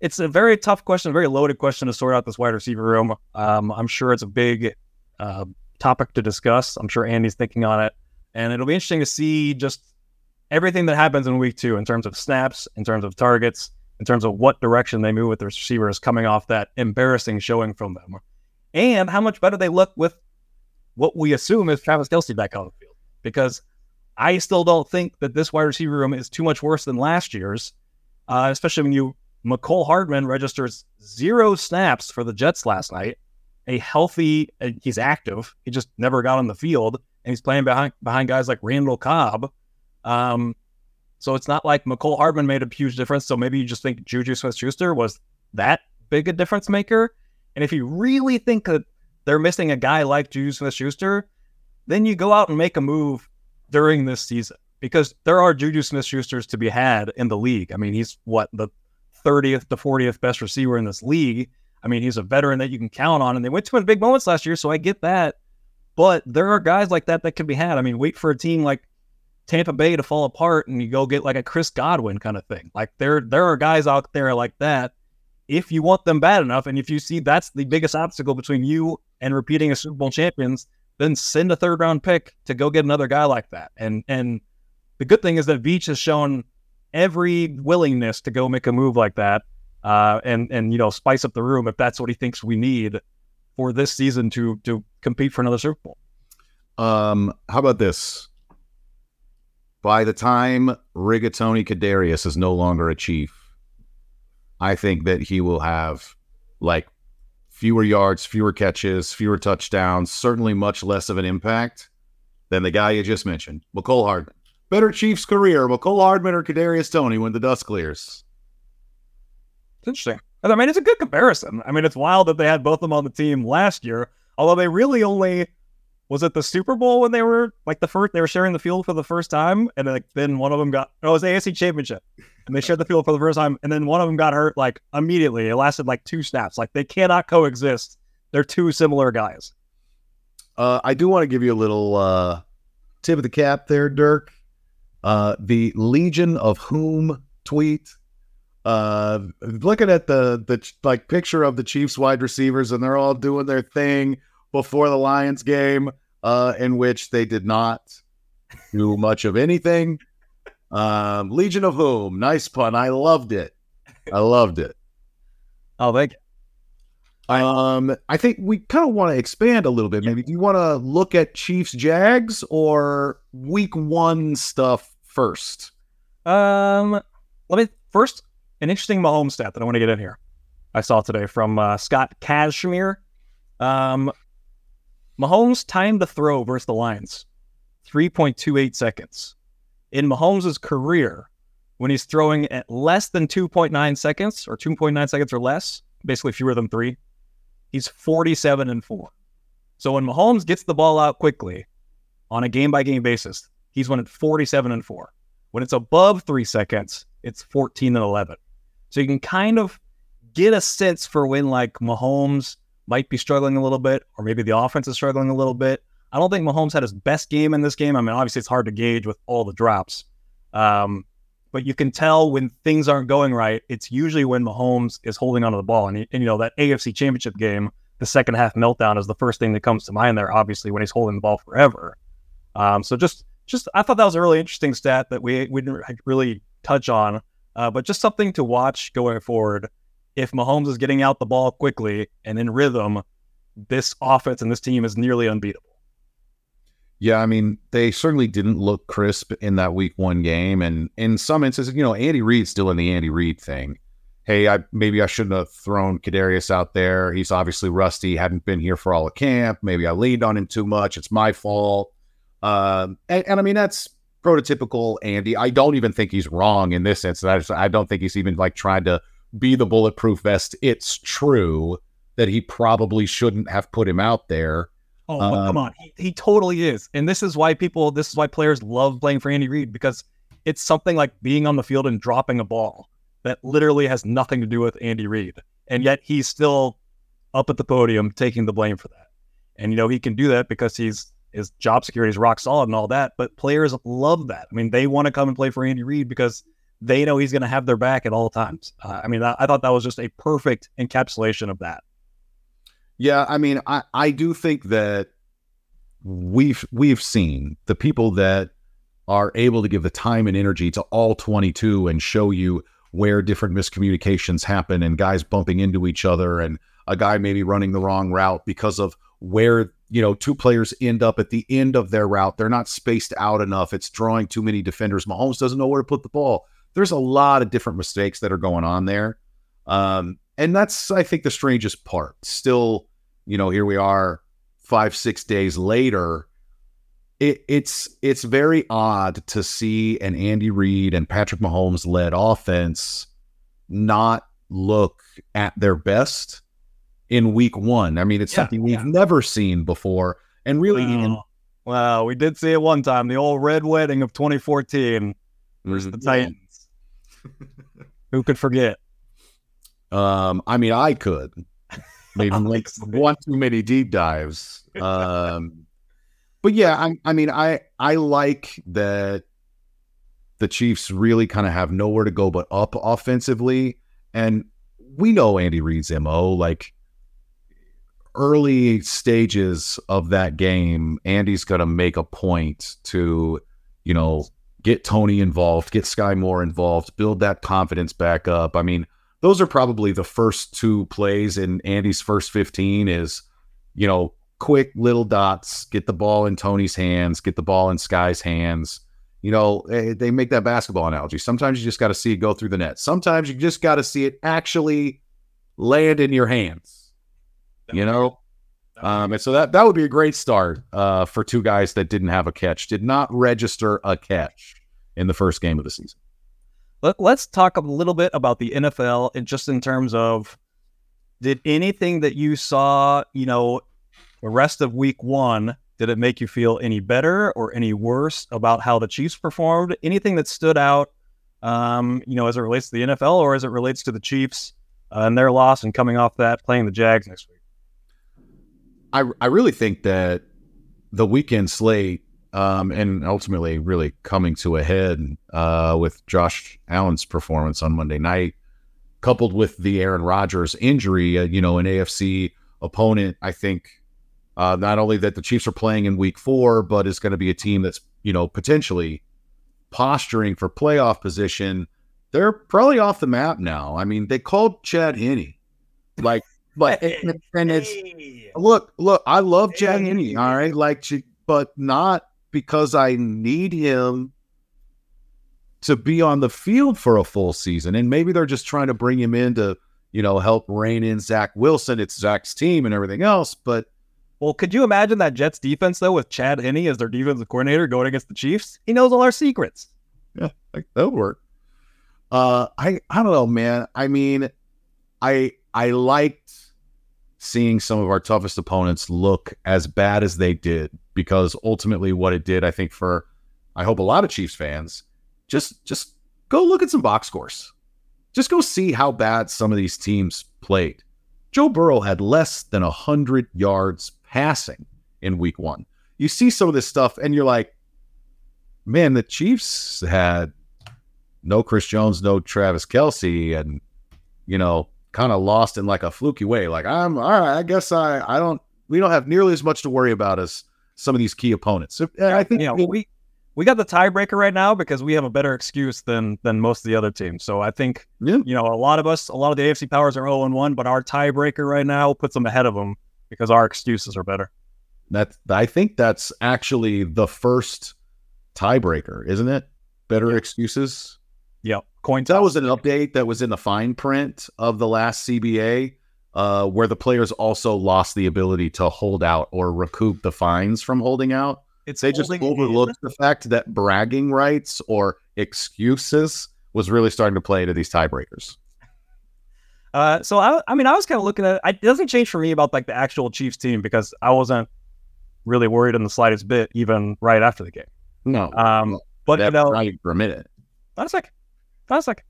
it's a very tough question, a very loaded question to sort out this wide receiver room. Um, I'm sure it's a big uh, topic to discuss. I'm sure Andy's thinking on it, and it'll be interesting to see just everything that happens in week two in terms of snaps, in terms of targets, in terms of what direction they move with their receivers coming off that embarrassing showing from them, and how much better they look with what we assume is Travis Kelce back on the field. Because I still don't think that this wide receiver room is too much worse than last year's, uh, especially when you Mecole Hardman registers zero snaps for the Jets last night. A healthy, uh, he's active. He just never got on the field, and he's playing behind behind guys like Randall Cobb. Um, so it's not like Mecole Hardman made a huge difference. So maybe you just think Juju Smith Schuster was that big a difference maker. And if you really think that they're missing a guy like Juju Smith Schuster, then you go out and make a move during this season because there are Juju Smith Schusters to be had in the league. I mean, he's what the 30th to 40th best receiver in this league. I mean, he's a veteran that you can count on, and they went to in big moments last year, so I get that. But there are guys like that that can be had. I mean, wait for a team like Tampa Bay to fall apart and you go get like a Chris Godwin kind of thing. Like there there are guys out there like that. If you want them bad enough, and if you see that's the biggest obstacle between you and repeating a Super Bowl champions, then send a third round pick to go get another guy like that. And and the good thing is that Veach has shown every willingness to go make a move like that, uh, and and you know spice up the room if that's what he thinks we need for this season to to compete for another Super Bowl. Um, how about this? By the time Rigatoni Kadarius is no longer a chief, I think that he will have like fewer yards, fewer catches, fewer touchdowns, certainly much less of an impact than the guy you just mentioned, Mecole Hardman. Better Chiefs career, Mecole Hardman or Kadarius Toney when the dust clears. It's interesting. I mean, it's a good comparison. I mean, it's wild that they had both of them on the team last year, although they really only was it the Super Bowl when they were like the first they were sharing the field for the first time, and like then one of them got oh, it was AFC Championship, and they shared the field for the first time, and then one of them got hurt like immediately. It lasted like two snaps. Like they cannot coexist. They're two similar guys. Uh, I do want to give you a little uh, tip of the cap there, Dirk. Uh, the Legion of Whom tweet. Uh, looking at the the like picture of the Chiefs wide receivers, and they're all doing their thing before the Lions game uh, in which they did not do much of anything. Um, Legion of Whom, nice pun. I loved it. I loved it. Oh, thank you. Um, I think we kind of want to expand a little bit. Maybe do you want to look at Chiefs Jags or Week One stuff first? Um, let me first an interesting Mahomes stat that I want to get in here. I saw today from uh, Scott Kacsmar. Um, Mahomes' time to throw versus the Lions, 3.28 seconds. In Mahomes' career, when he's throwing at less than 2.9 seconds or 2.9 seconds or less, basically fewer than three, he's 47 and four. So when Mahomes gets the ball out quickly on a game by game basis, he's won at 47 and four. When it's above three seconds, it's 14 and 11. So you can kind of get a sense for when like Mahomes might be struggling a little bit, or maybe the offense is struggling a little bit. I don't think Mahomes had his best game in this game. I mean, obviously it's hard to gauge with all the drops. Um, but you can tell when things aren't going right. It's usually when Mahomes is holding onto the ball. And, and, you know, that AFC championship game, the second half meltdown is the first thing that comes to mind there, obviously, when he's holding the ball forever. Um, so just, just, I thought that was a really interesting stat that we, we didn't really touch on, uh, but just something to watch going forward if Mahomes is getting out the ball quickly and in rhythm, this offense and this team is nearly unbeatable. Yeah, I mean, they certainly didn't look crisp in that week one game. And in some instances, you know, Andy Reid's still in the Andy Reid thing. Hey, I maybe I shouldn't have thrown Kadarius out there. He's obviously rusty, hadn't been here for all of camp. Maybe I leaned on him too much. It's my fault. Um, and, and I mean that's prototypical Andy. I don't even think he's wrong in this sense. I, just, I don't think he's even like trying to be the bulletproof vest. It's true that he probably shouldn't have put him out there. Oh, Um, come on. He, he totally is. And this is why people, this is why players love playing for Andy Reid because it's something like being on the field and dropping a ball that literally has nothing to do with Andy Reid. And yet he's still up at the podium taking the blame for that. And, you know, he can do that because he's, his job security is rock solid and all that. But players love that. I mean, they want to come and play for Andy Reid because they know he's going to have their back at all times. Uh, I mean, I, I thought that was just a perfect encapsulation of that. Yeah, I mean, I, I do think that we've we've seen the people that are able to give the time and energy to all 22 and show you where different miscommunications happen and guys bumping into each other and a guy maybe running the wrong route because of where you know two players end up at the end of their route they're not spaced out enough it's drawing too many defenders Mahomes doesn't know where to put the ball there's a lot of different mistakes that are going on there um, and that's I think the strangest part still you know here we are five six days later it, it's it's very odd to see an Andy Reid and Patrick Mahomes led offense not look at their best in week one. I mean, it's Yeah, something we've never seen before. And really, Wow. Wow, we did see it one time, the old red wedding of 2014 versus Mm-hmm. the Titans. Who could forget? um, I mean, I could maybe like one too many deep dives. Um, but yeah, I, I mean, I I like that the Chiefs really kind of have nowhere to go but up offensively, and we know Andy Reid's mo. Like early stages of that game, Andy's going to make a point to, you know, get Toney involved, get Skyy Moore involved, build that confidence back up. I mean, those are probably the first two plays in Andy's first 15 is, you know, quick little dots, get the ball in Toney's hands, get the ball in Skyy's hands. You know, eh, they make that basketball analogy. Sometimes you just got to see it go through the net. Sometimes you just got to see it actually land in your hands. You know, um, and so that that would be a great start uh, for two guys that didn't have a catch, did not register a catch in the first game of the season. Let, let's talk a little bit about the NFL and just in terms of did anything that you saw, you know, the rest of week one, did it make you feel any better or any worse about how the Chiefs performed? Anything that stood out, um, you know, as it relates to the NFL or as it relates to the Chiefs uh, and their loss and coming off that, playing the Jags next week? I I really think that the weekend slate um, and ultimately really coming to a head uh, with Josh Allen's performance on Monday night, coupled with the Aaron Rodgers injury, uh, you know, an AFC opponent. I think uh, not only that the Chiefs are playing in Week Four, but it's going to be a team that's you know potentially posturing for playoff position. They're probably off the map now. I mean, they called Chad Henne, like, but and, and it's look, look, I love Chad Henne, all right, like, ch- but not because I need him to be on the field for a full season. And maybe they're just trying to bring him in to, you know, help rein in Zach Wilson. It's Zach's team and everything else. But Well, could you imagine that Jets defense though with Chad Henne as their defensive coordinator going against the Chiefs? He knows all our secrets. yeah, like, that would work. Uh, I I don't know, man. I mean, I I liked seeing some of our toughest opponents look as bad as they did because ultimately what it did, I think, for I hope a lot of Chiefs fans, just just go look at some box scores. Just go see how bad some of these teams played. Joe Burrow had less than 100 yards passing in week one. You see some of this stuff and you're like, man, the Chiefs had no Chris Jones, no Travis Kelce, and, you know, kind of lost in like a fluky way. Like, I'm all right, I guess I, I don't, we don't have nearly as much to worry about as some of these key opponents. So, I think you know, we we got the tiebreaker right now because we have a better excuse than than most of the other teams. So I think Yeah. you know a lot of us, a lot of the AFC powers are 0 and 1, but our tiebreaker right now puts them ahead of them because our excuses are better. That I think that's actually the first tiebreaker, isn't it? Better excuses. Yep. Coin That was an update that was in the fine print of the last CBA, uh, where the players also lost the ability to hold out or recoup the fines from holding out. It's they just overlooked the fact that bragging rights or excuses was really starting to play into these tiebreakers. Uh, so I, I mean, I was kind of looking at it. It doesn't change for me about like the actual Chiefs team because I wasn't really worried in the slightest bit, even right after the game. No, Um, but you know, right for a minute. not a second, not a second.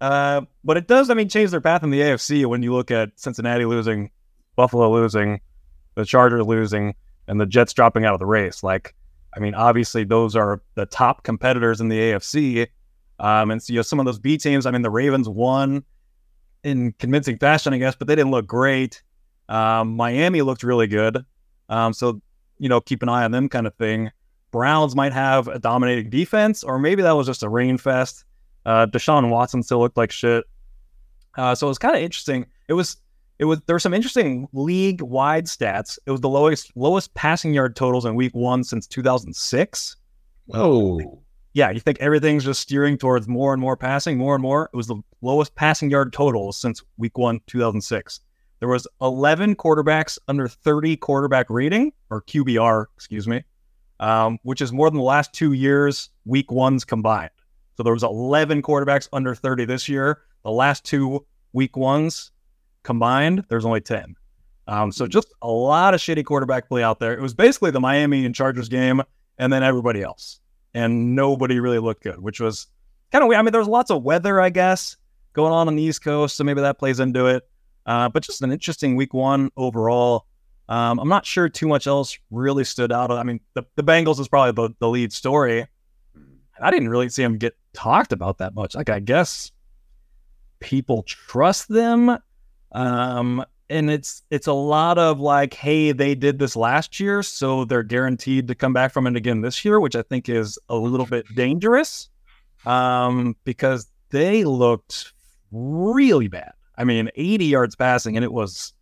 Uh, but it does, I mean, change their path in the AFC when you look at Cincinnati losing, Buffalo losing, the Chargers losing, and the Jets dropping out of the race. Like, I mean, obviously those are the top competitors in the AFC. Um, and so you know, some of those B teams, I mean, the Ravens won in convincing fashion, I guess, but they didn't look great. Um, Miami looked really good. Um, so, you know, keep an eye on them kind of thing. Browns might have a dominating defense, or maybe that was just a rain fest. Uh, Deshaun Watson still looked like shit. Uh, so it was kind of interesting. It was, it was, there were some interesting league wide stats. It was the lowest, lowest passing yard totals in week one since 2006. Oh, Yeah, you think everything's just steering towards more and more passing, more and more. It was the lowest passing yard totals since week one, 2006. There was 11 quarterbacks under 30 quarterback rating or QBR, excuse me, um, which is more than the last two years week ones combined. So there was 11 quarterbacks under 30 this year. The last two week ones combined, there's only 10. Um, so just a lot of shitty quarterback play out there. It was basically the Miami and Chargers game, and then everybody else, and nobody really looked good, which was kind of weird. I mean, there was lots of weather, I guess, going on on the East Coast, so maybe that plays into it. Uh, but just an interesting week one overall. Um, I'm not sure too much else really stood out. I mean, the, the Bengals is probably the, the lead story. I didn't really see them get talked about that much. Like, I guess people trust them. Um, and it's it's a lot of like, hey, they did this last year, so they're guaranteed to come back from it again this year, which I think is a little bit dangerous. Um, because they looked really bad. I mean, 80 yards passing, and it was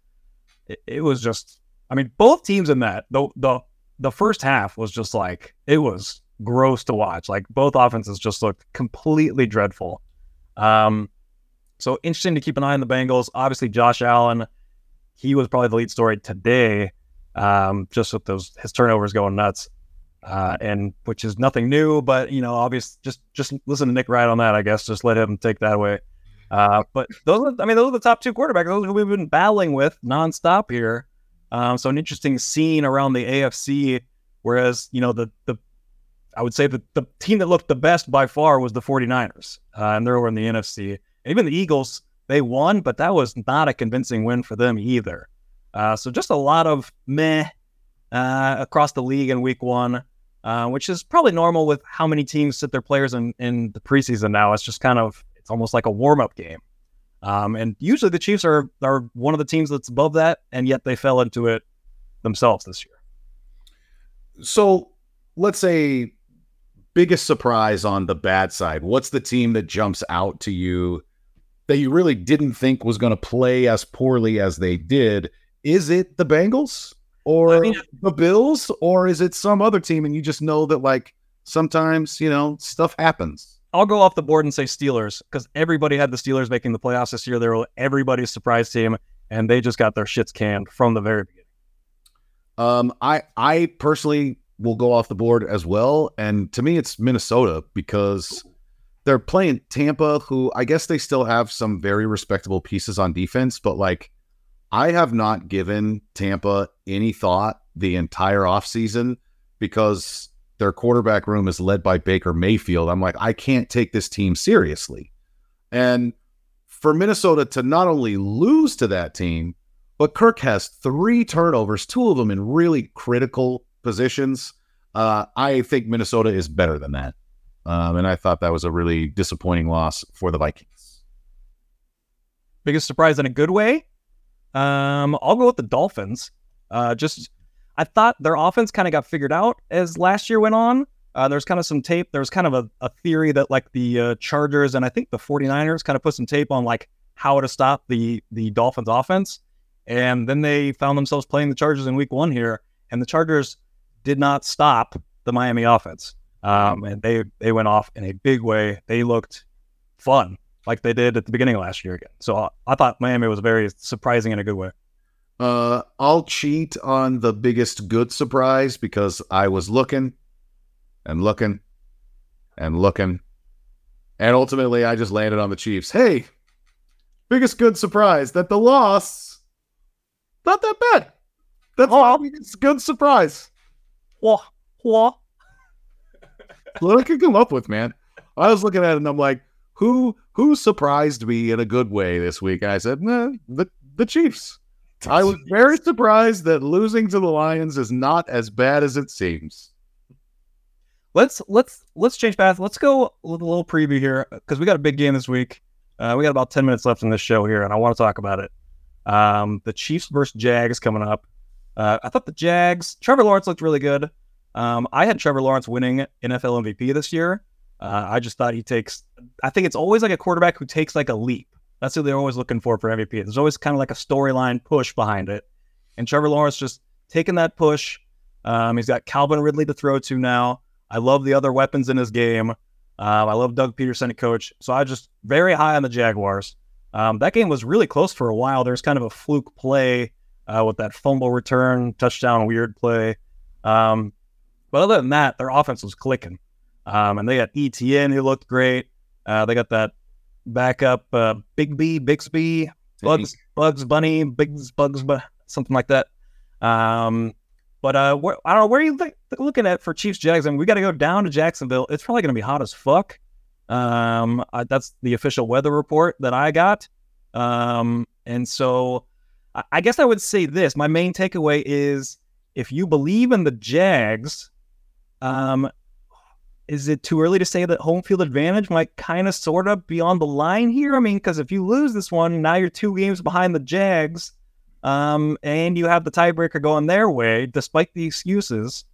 it, it was just I mean, both teams in that the the the first half was just like it was gross to watch. Like both offenses just looked completely dreadful. Um, so interesting to keep an eye on the Bengals. Obviously, Josh Allen, he was probably the lead story today. Um, just with those his turnovers going nuts, uh, and which is nothing new. But you know, obvious just just listen to Nick Wright on that. I guess just let him take that away. Uh, but those, are, I mean, those are the top two quarterbacks. Those who we've been battling with nonstop here. Um, so an interesting scene around the AFC. Whereas, you know, the the I would say that the team that looked the best by far was the 49ers. Uh, and they're over in the NFC. And even the Eagles, they won, but that was not a convincing win for them either. Uh, so just a lot of meh uh, across the league in week one, uh, which is probably normal with how many teams sit their players in, in the preseason now. It's just kind of, it's almost like a warm up game. Um, and usually the Chiefs are, are one of the teams that's above that, and yet they fell into it themselves this year. So let's say biggest surprise on the bad side. What's the team that jumps out to you that you really didn't think was going to play as poorly as they did? Is it the Bengals or I mean- the Bills or is it some other team and you just know that like sometimes, you know, stuff happens? I'll go off the board and say Steelers because everybody had the Steelers making the playoffs this year. They were everybody's surprise team, and they just got their shits canned from the very beginning. Um, I I personally will go off the board as well, and to me, it's Minnesota because they're playing Tampa, who I guess they still have some very respectable pieces on defense, but like I have not given Tampa any thought the entire offseason because their quarterback room is led by Baker Mayfield. I'm like, I can't take this team seriously. And for Minnesota to not only lose to that team, but Kirk has three turnovers, two of them in really critical positions. Uh, I think Minnesota is better than that. Um, and I thought that was a really disappointing loss for the Vikings. Biggest surprise in a good way. Um, I'll go with the Dolphins. Uh, just I thought their offense kind of got figured out as last year went on. Uh, there's kind of some tape. There's kind of a, a theory that like the uh, Chargers and I think the 49ers kind of put some tape on like how to stop the the Dolphins offense. And then they found themselves playing the Chargers in week one here. And the Chargers did not stop the Miami offense. Um, and they they went off in a big way. They looked fun like they did at the beginning of last year again. So I, I thought Miami was very surprising in a good way. Uh, I'll cheat on the biggest good surprise because I was looking and looking and looking. And ultimately, I just landed on the Chiefs. Hey, biggest good surprise that the loss, not that bad. That's my biggest good surprise. Whoa, whoa. What I could come up with, man. I was looking at it and I'm like, who who surprised me in a good way this week? And I said, nah, the the Chiefs. I was very surprised that losing to the Lions is not as bad as it seems. Let's let's let's change path. Let's go with a little preview here because we got a big game this week. Uh, we got about ten minutes left in this show here, and I want to talk about it. Um, the Chiefs versus Jags coming up. Uh, I thought the Jags. Trevor Lawrence looked really good. Um, I had Trevor Lawrence winning NFL MVP this year. Uh, I just thought he takes. I think it's always like a quarterback who takes like a leap. That's who they're always looking for for MVP. There's always kind of like a storyline push behind it, and Trevor Lawrence just taking that push. Um, he's got Calvin Ridley to throw to now. I love the other weapons in his game. Um, I love Doug Pederson at coach. So I just very high on the Jaguars. Um, that game was really close for a while. There's kind of a fluke play uh, with that fumble return, touchdown, weird play. Um, but other than that, their offense was clicking. Um, and they got ETN who looked great. Uh, they got that backup uh, Big B, Bixby, Bugs, Bugs Bunny, Bigs Bugs, Bu- something like that. Um, but uh, where, I don't know where are you th- looking at for Chiefs Jags. I mean, we got to go down to Jacksonville. It's probably going to be hot as fuck. Um, I, that's the official weather report that I got. Um, and so I, guess I would say this: my main takeaway is if you believe in the Jags, um, is it too early to say that home field advantage might kind of sort of be on the line here? I mean, because if you lose this one, now you're two games behind the Jags, um, and you have the tiebreaker going their way, despite the excuses.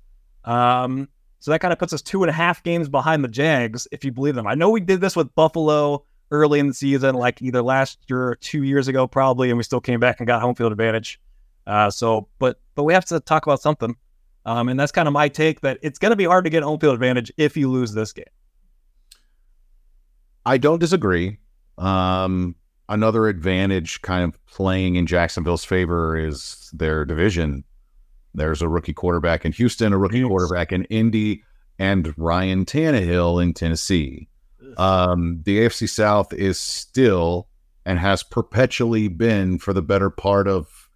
Um, so that kind of puts us two and a half games behind the Jags, if you believe them. I know we did this with Buffalo early in the season, like either last year or two years ago, probably, and we still came back and got home field advantage. Uh, so, but but we have to talk about something. Um, and that's kind of my take that it's going to be hard to get home field advantage if you lose this game. I don't disagree. Um, another advantage kind of playing in Jacksonville's favor is their division. There's a rookie quarterback in Houston, a rookie quarterback in Indy, and Ryan Tannehill in Tennessee. Um, the AFC South is still and has perpetually been for the better part of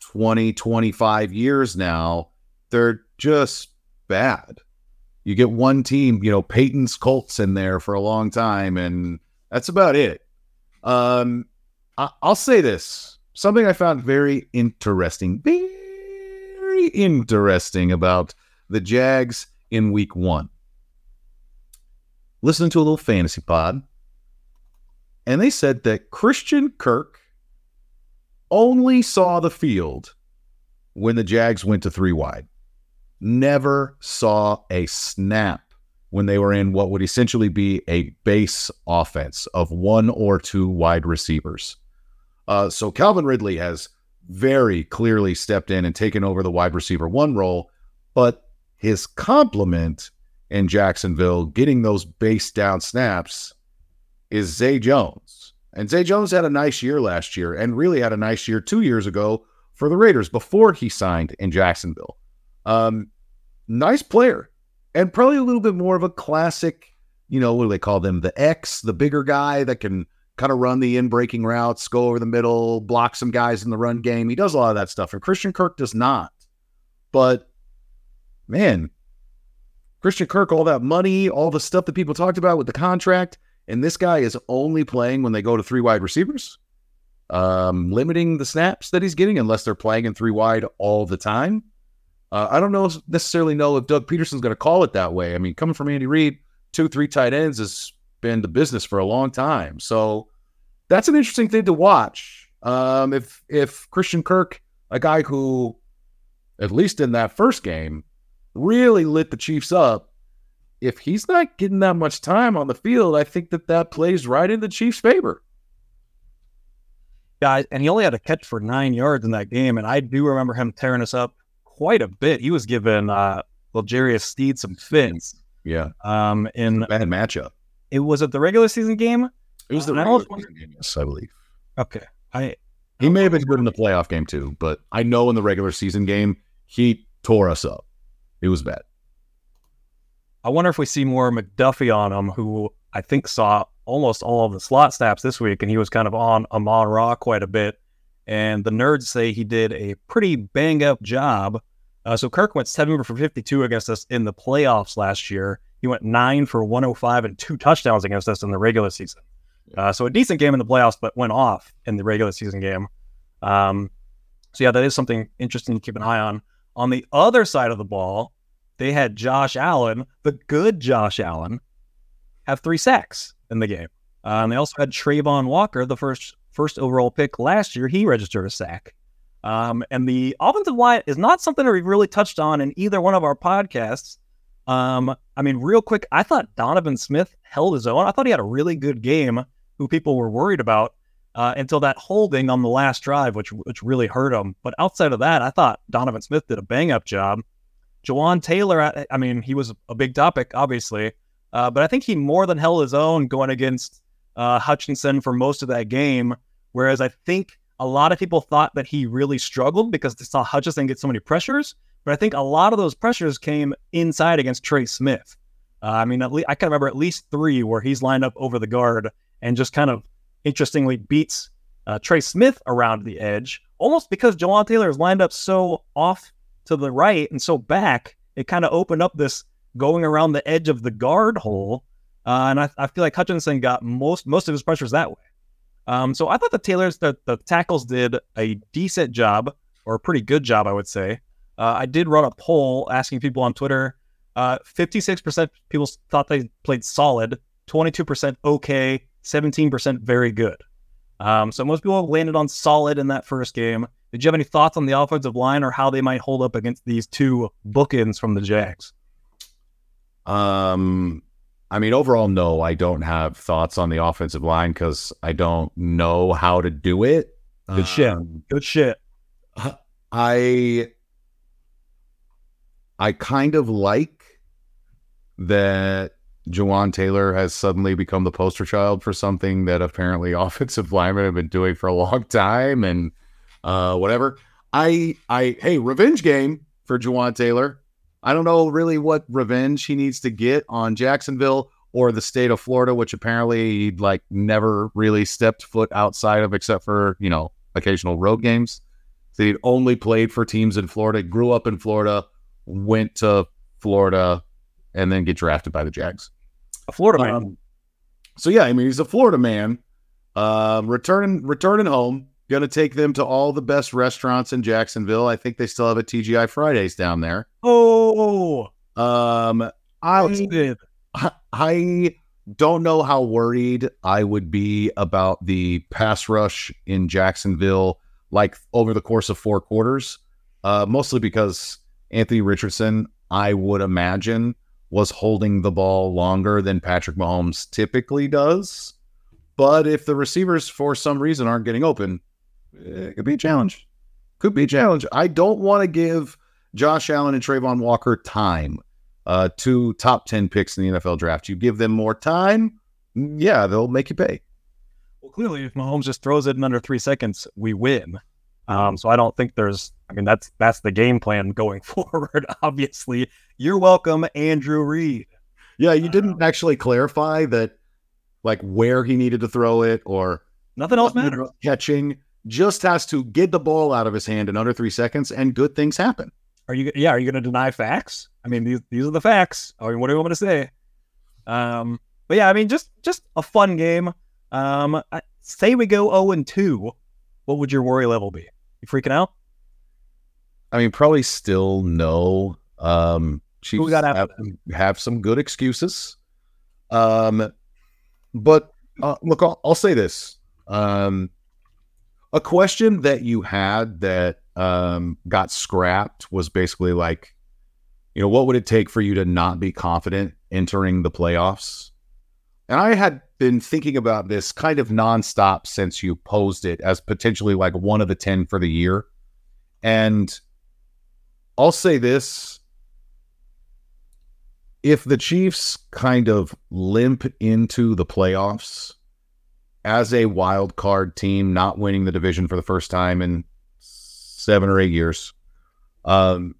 20, 25 years now. They're just bad. You get one team, you know, Peyton's Colts in there for a long time, and that's about it. Um, I- I'll say this something I found very interesting, very interesting about the Jags in week one. Listening to a little fantasy pod, and they said that Christian Kirk only saw the field when the Jags went to three wide. Never saw a snap when they were in what would essentially be a base offense of one or two wide receivers. Uh, so Calvin Ridley has very clearly stepped in and taken over the wide receiver one role, but his complement in Jacksonville, getting those base down snaps, is Zay Jones. And Zay Jones had a nice year last year and really had a nice year two years ago for the Raiders before he signed in Jacksonville. Um, nice player and probably a little bit more of a classic, you know, what do they call them? The X, the bigger guy that can kind of run the in breaking routes, go over the middle, block some guys in the run game. He does a lot of that stuff. And Christian Kirk does not. But man, Christian Kirk, all that money, all the stuff that people talked about with the contract, and this guy is only playing when they go to three wide receivers, um, limiting the snaps that he's getting unless they're playing in three wide all the time. Uh, I don't know necessarily know if Doug Pederson's going to call it that way. I mean, coming from Andy Reid, two, three tight ends has been the business for a long time. So that's an interesting thing to watch. Um, if if Christian Kirk, a guy who, at least in that first game, really lit the Chiefs up, if he's not getting that much time on the field, I think that that plays right in the Chiefs' favor. Guys, and he only had a catch for nine yards in that game, and I do remember him tearing us up quite a bit. He was giving uh, L'Jarius Sneed some fits. Yeah. Um, in bad matchup. It was at the regular season game. It was the Uh, regular almost- season game, yes, I believe. Okay. I He may have been good in the playoff game too, but I know in the regular season game he tore us up. It was bad. I wonder if we see more McDuffie on him, who I think saw almost all of the slot snaps this week, and he was kind of on Amon Ra quite a bit. And the nerds say he did a pretty bang up job. Uh, so Kirk went seven for 52 against us in the playoffs last year. He went nine for 105 and two touchdowns against us in the regular season. Uh, so a decent game in the playoffs, but went off in the regular season game. Um, so yeah, that is something interesting to keep an eye on. On the other side of the ball, they had Josh Allen, the good Josh Allen, have three sacks in the game. Uh, and they also had Travon Walker, the first first overall pick last year. He registered a sack. Um, and the offensive line is not something that we've really touched on in either one of our podcasts. Um, I mean, real quick, I thought Donovan Smith held his own. I thought he had a really good game, who people were worried about uh, until that holding on the last drive, which which really hurt him. But outside of that, I thought Donovan Smith did a bang up job. Jawaan Taylor, I, I, mean, he was a big topic, obviously, uh, but I think he more than held his own going against uh, Hutchinson for most of that game. Whereas I think a lot of people thought that he really struggled because they saw Hutchinson get so many pressures. But I think a lot of those pressures came inside against Trey Smith. Uh, I mean, least, I can remember at least three where he's lined up over the guard and just kind of interestingly beats uh, Trey Smith around the edge, almost because Jawaan Taylor is lined up so off to the right and so back, it kind of opened up this going around the edge of the guard hole. Uh, and I, I, feel like Hutchinson got most most of his pressures that way. Um, so I thought the Taylors, the, the tackles did a decent job, or a pretty good job, I would say. Uh, I did run a poll asking people on Twitter. Uh, 56% people thought they played solid, 22% okay, 17% very good. Um, so most people landed on solid in that first game. Did you have any thoughts on the offensive line or how they might hold up against these two bookends from the Jags? Um, I mean, overall, no, I don't have thoughts on the offensive line because I don't know how to do it. Good um, shit. Good shit. I I kind of like that Jawaan Taylor has suddenly become the poster child for something that apparently offensive linemen have been doing for a long time, and uh, whatever. I, I, hey, revenge game for Jawaan Taylor. I don't know really what revenge he needs to get on Jacksonville or the state of Florida, which apparently he like never really stepped foot outside of, except for you know occasional road games. So he'd only played for teams in Florida, grew up in Florida, went to Florida, and then get drafted by the Jags. A Florida man. Um, so yeah, I mean he's a Florida man, um, returning returning home Going to take them to all the best restaurants in Jacksonville. I think they still have a TGI Fridays down there. Oh, um, I, I don't know how worried I would be about the pass rush in Jacksonville, like over the course of four quarters. Uh, mostly because Anthony Richardson, I would imagine, was holding the ball longer than Patrick Mahomes typically does. But if the receivers, for some reason, aren't getting open, it could be a challenge. Could be a challenge. I don't want to give Josh Allen and Travon Walker time. Uh, two top 10 picks in the NFL draft. You give them more time, yeah, they'll make you pay. Well, clearly, if Mahomes just throws it in under three seconds, we win. Um, so I don't think there's. I mean, that's that's the game plan going forward. Obviously, you're welcome, Andrew Reid. Yeah, you didn't actually clarify that, like where he needed to throw it or nothing else matters. Catching just has to get the ball out of his hand in under three seconds, and good things happen. Are you? Yeah. Are you going to deny facts? I mean, these these are the facts. I mean, what do you want me to say? Um, but yeah, I mean, just just a fun game. Um, I, say we go zero oh and two, what would your worry level be? You freaking out? I mean, probably still no. Um, Chiefs got have, have some good excuses. Um, but uh, look, I'll, I'll say this. Um, a question that you had that um, got scrapped was basically like, you know, what would it take for you to not be confident entering the playoffs? And I had been thinking about this kind of nonstop since you posed it as potentially like one of the 10 for the year. And I'll say this if the Chiefs kind of limp into the playoffs as a wild card team, not winning the division for the first time in seven or eight years. Um,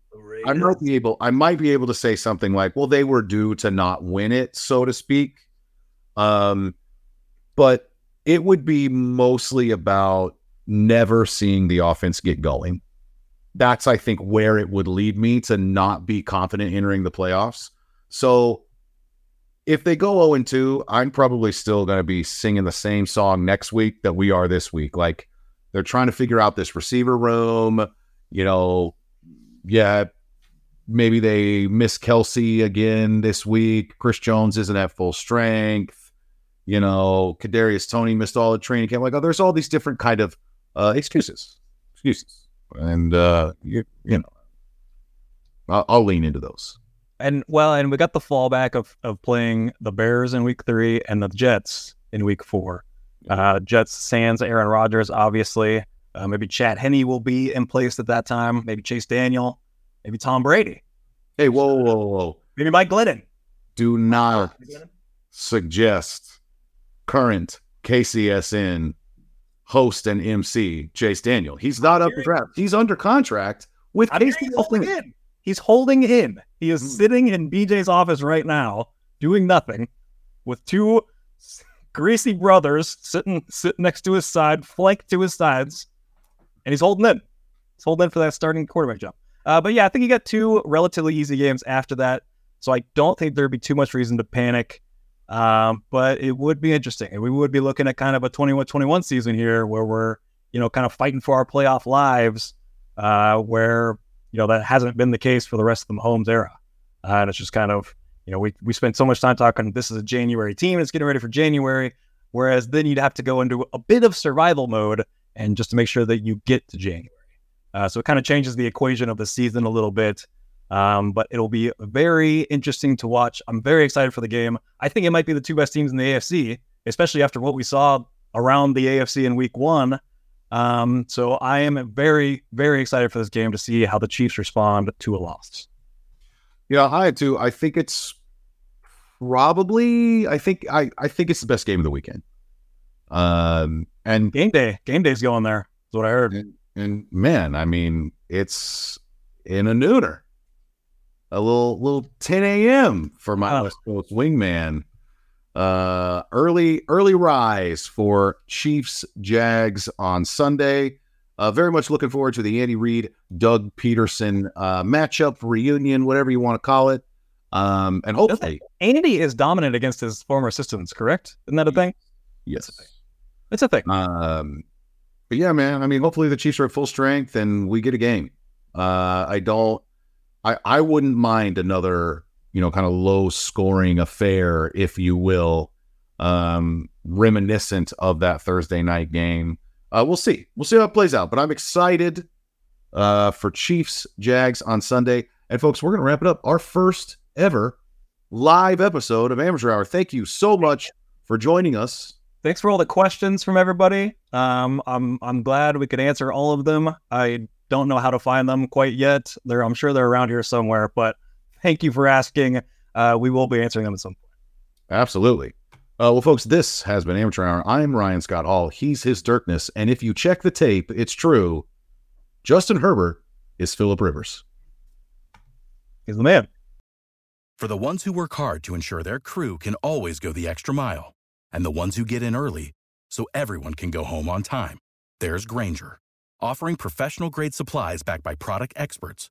I might be able I might be able to say something like, well, they were due to not win it, so to speak. Um, but it would be mostly about never seeing the offense get going. That's I think where it would lead me to not be confident entering the playoffs. So if they go 0 and 2, I'm probably still going to be singing the same song next week that we are this week. Like they're trying to figure out this receiver room. You know, yeah, maybe they miss Kelce again this week. Chris Jones isn't at full strength. You know, Kadarius Toney missed all the training camp. Like, oh, there's all these different kind of uh, excuses, excuses, and uh, you, you know, I'll, I'll lean into those. And well, and we got the fallback of of playing the Bears in week three and the Jets in week four. Uh, Jets sans Aaron Rodgers, obviously. Uh, maybe Chad Henne will be in place at that time. Maybe Chase Daniel. Maybe Tom Brady. Hey, whoa, whoa, whoa! Maybe Mike Glennon. Do not suggest current KCSN host and MC Chase Daniel. He's not up for draft. He's under contract with Casey. He's holding in. He is sitting in BJ's office right now, doing nothing, with two greasy brothers sitting sitting next to his side, flanked to his sides, and he's holding in. He's holding in for that starting quarterback job. Uh, but yeah, I think he got two relatively easy games after that, so I don't think there'd be too much reason to panic. Um, but it would be interesting, and we would be looking at kind of a 21-21 season here, where we're you know kind of fighting for our playoff lives, uh, where you know that hasn't been the case for the rest of the Mahomes era, uh, and it's just kind of you know we we spent so much time talking. This is a January team; it's getting ready for January. Whereas then you'd have to go into a bit of survival mode and just to make sure that you get to January. Uh, so it kind of changes the equation of the season a little bit. Um, but it'll be very interesting to watch. I'm very excited for the game. I think it might be the two best teams in the AFC, especially after what we saw around the AFC in week one. Um, so I am very, very excited for this game to see how the Chiefs respond to a loss. Yeah, I too. I think it's probably. I think I. I think it's the best game of the weekend. Um, and game day, game day's going there. That's what I heard. And, and man, I mean, it's in a nooner, a little little 10 a.m. for my Oh. West Coast wingman. Uh, early early rise for Chiefs Jags on Sunday. Uh, very much looking forward to the Andy Reid Doug Pederson uh, matchup reunion, whatever you want to call it. Um, and hopefully, Andy is dominant against his former assistants, correct? Isn't that a thing? yes. It's a thing. Um, but yeah, man. I mean, hopefully the Chiefs are at full strength and we get a game. Uh, I don't. I I wouldn't mind another, you know, kind of low scoring affair, if you will, um, reminiscent of that Thursday night game. Uh, we'll see. We'll see how it plays out. But I'm excited uh, for Chiefs Jags on Sunday. And folks, we're gonna wrap it up. Our first ever live episode of Amateur Hour. Thank you so much for joining us. Thanks for all the questions from everybody. Um, I'm I'm glad we could answer all of them. I don't know how to find them quite yet. They're I'm sure they're around here somewhere. But thank you for asking. Uh, we will be answering them at some point. Absolutely. Uh, well, folks, this has been Amateur Hour. I'm Ryan Scott Hall. He's his Dirkness. And if you check the tape, it's true. Justin Herbert is Philip Rivers. He's the man. For the ones who work hard to ensure their crew can always go the extra mile, and the ones who get in early so everyone can go home on time, there's Grainger, offering professional grade supplies backed by product experts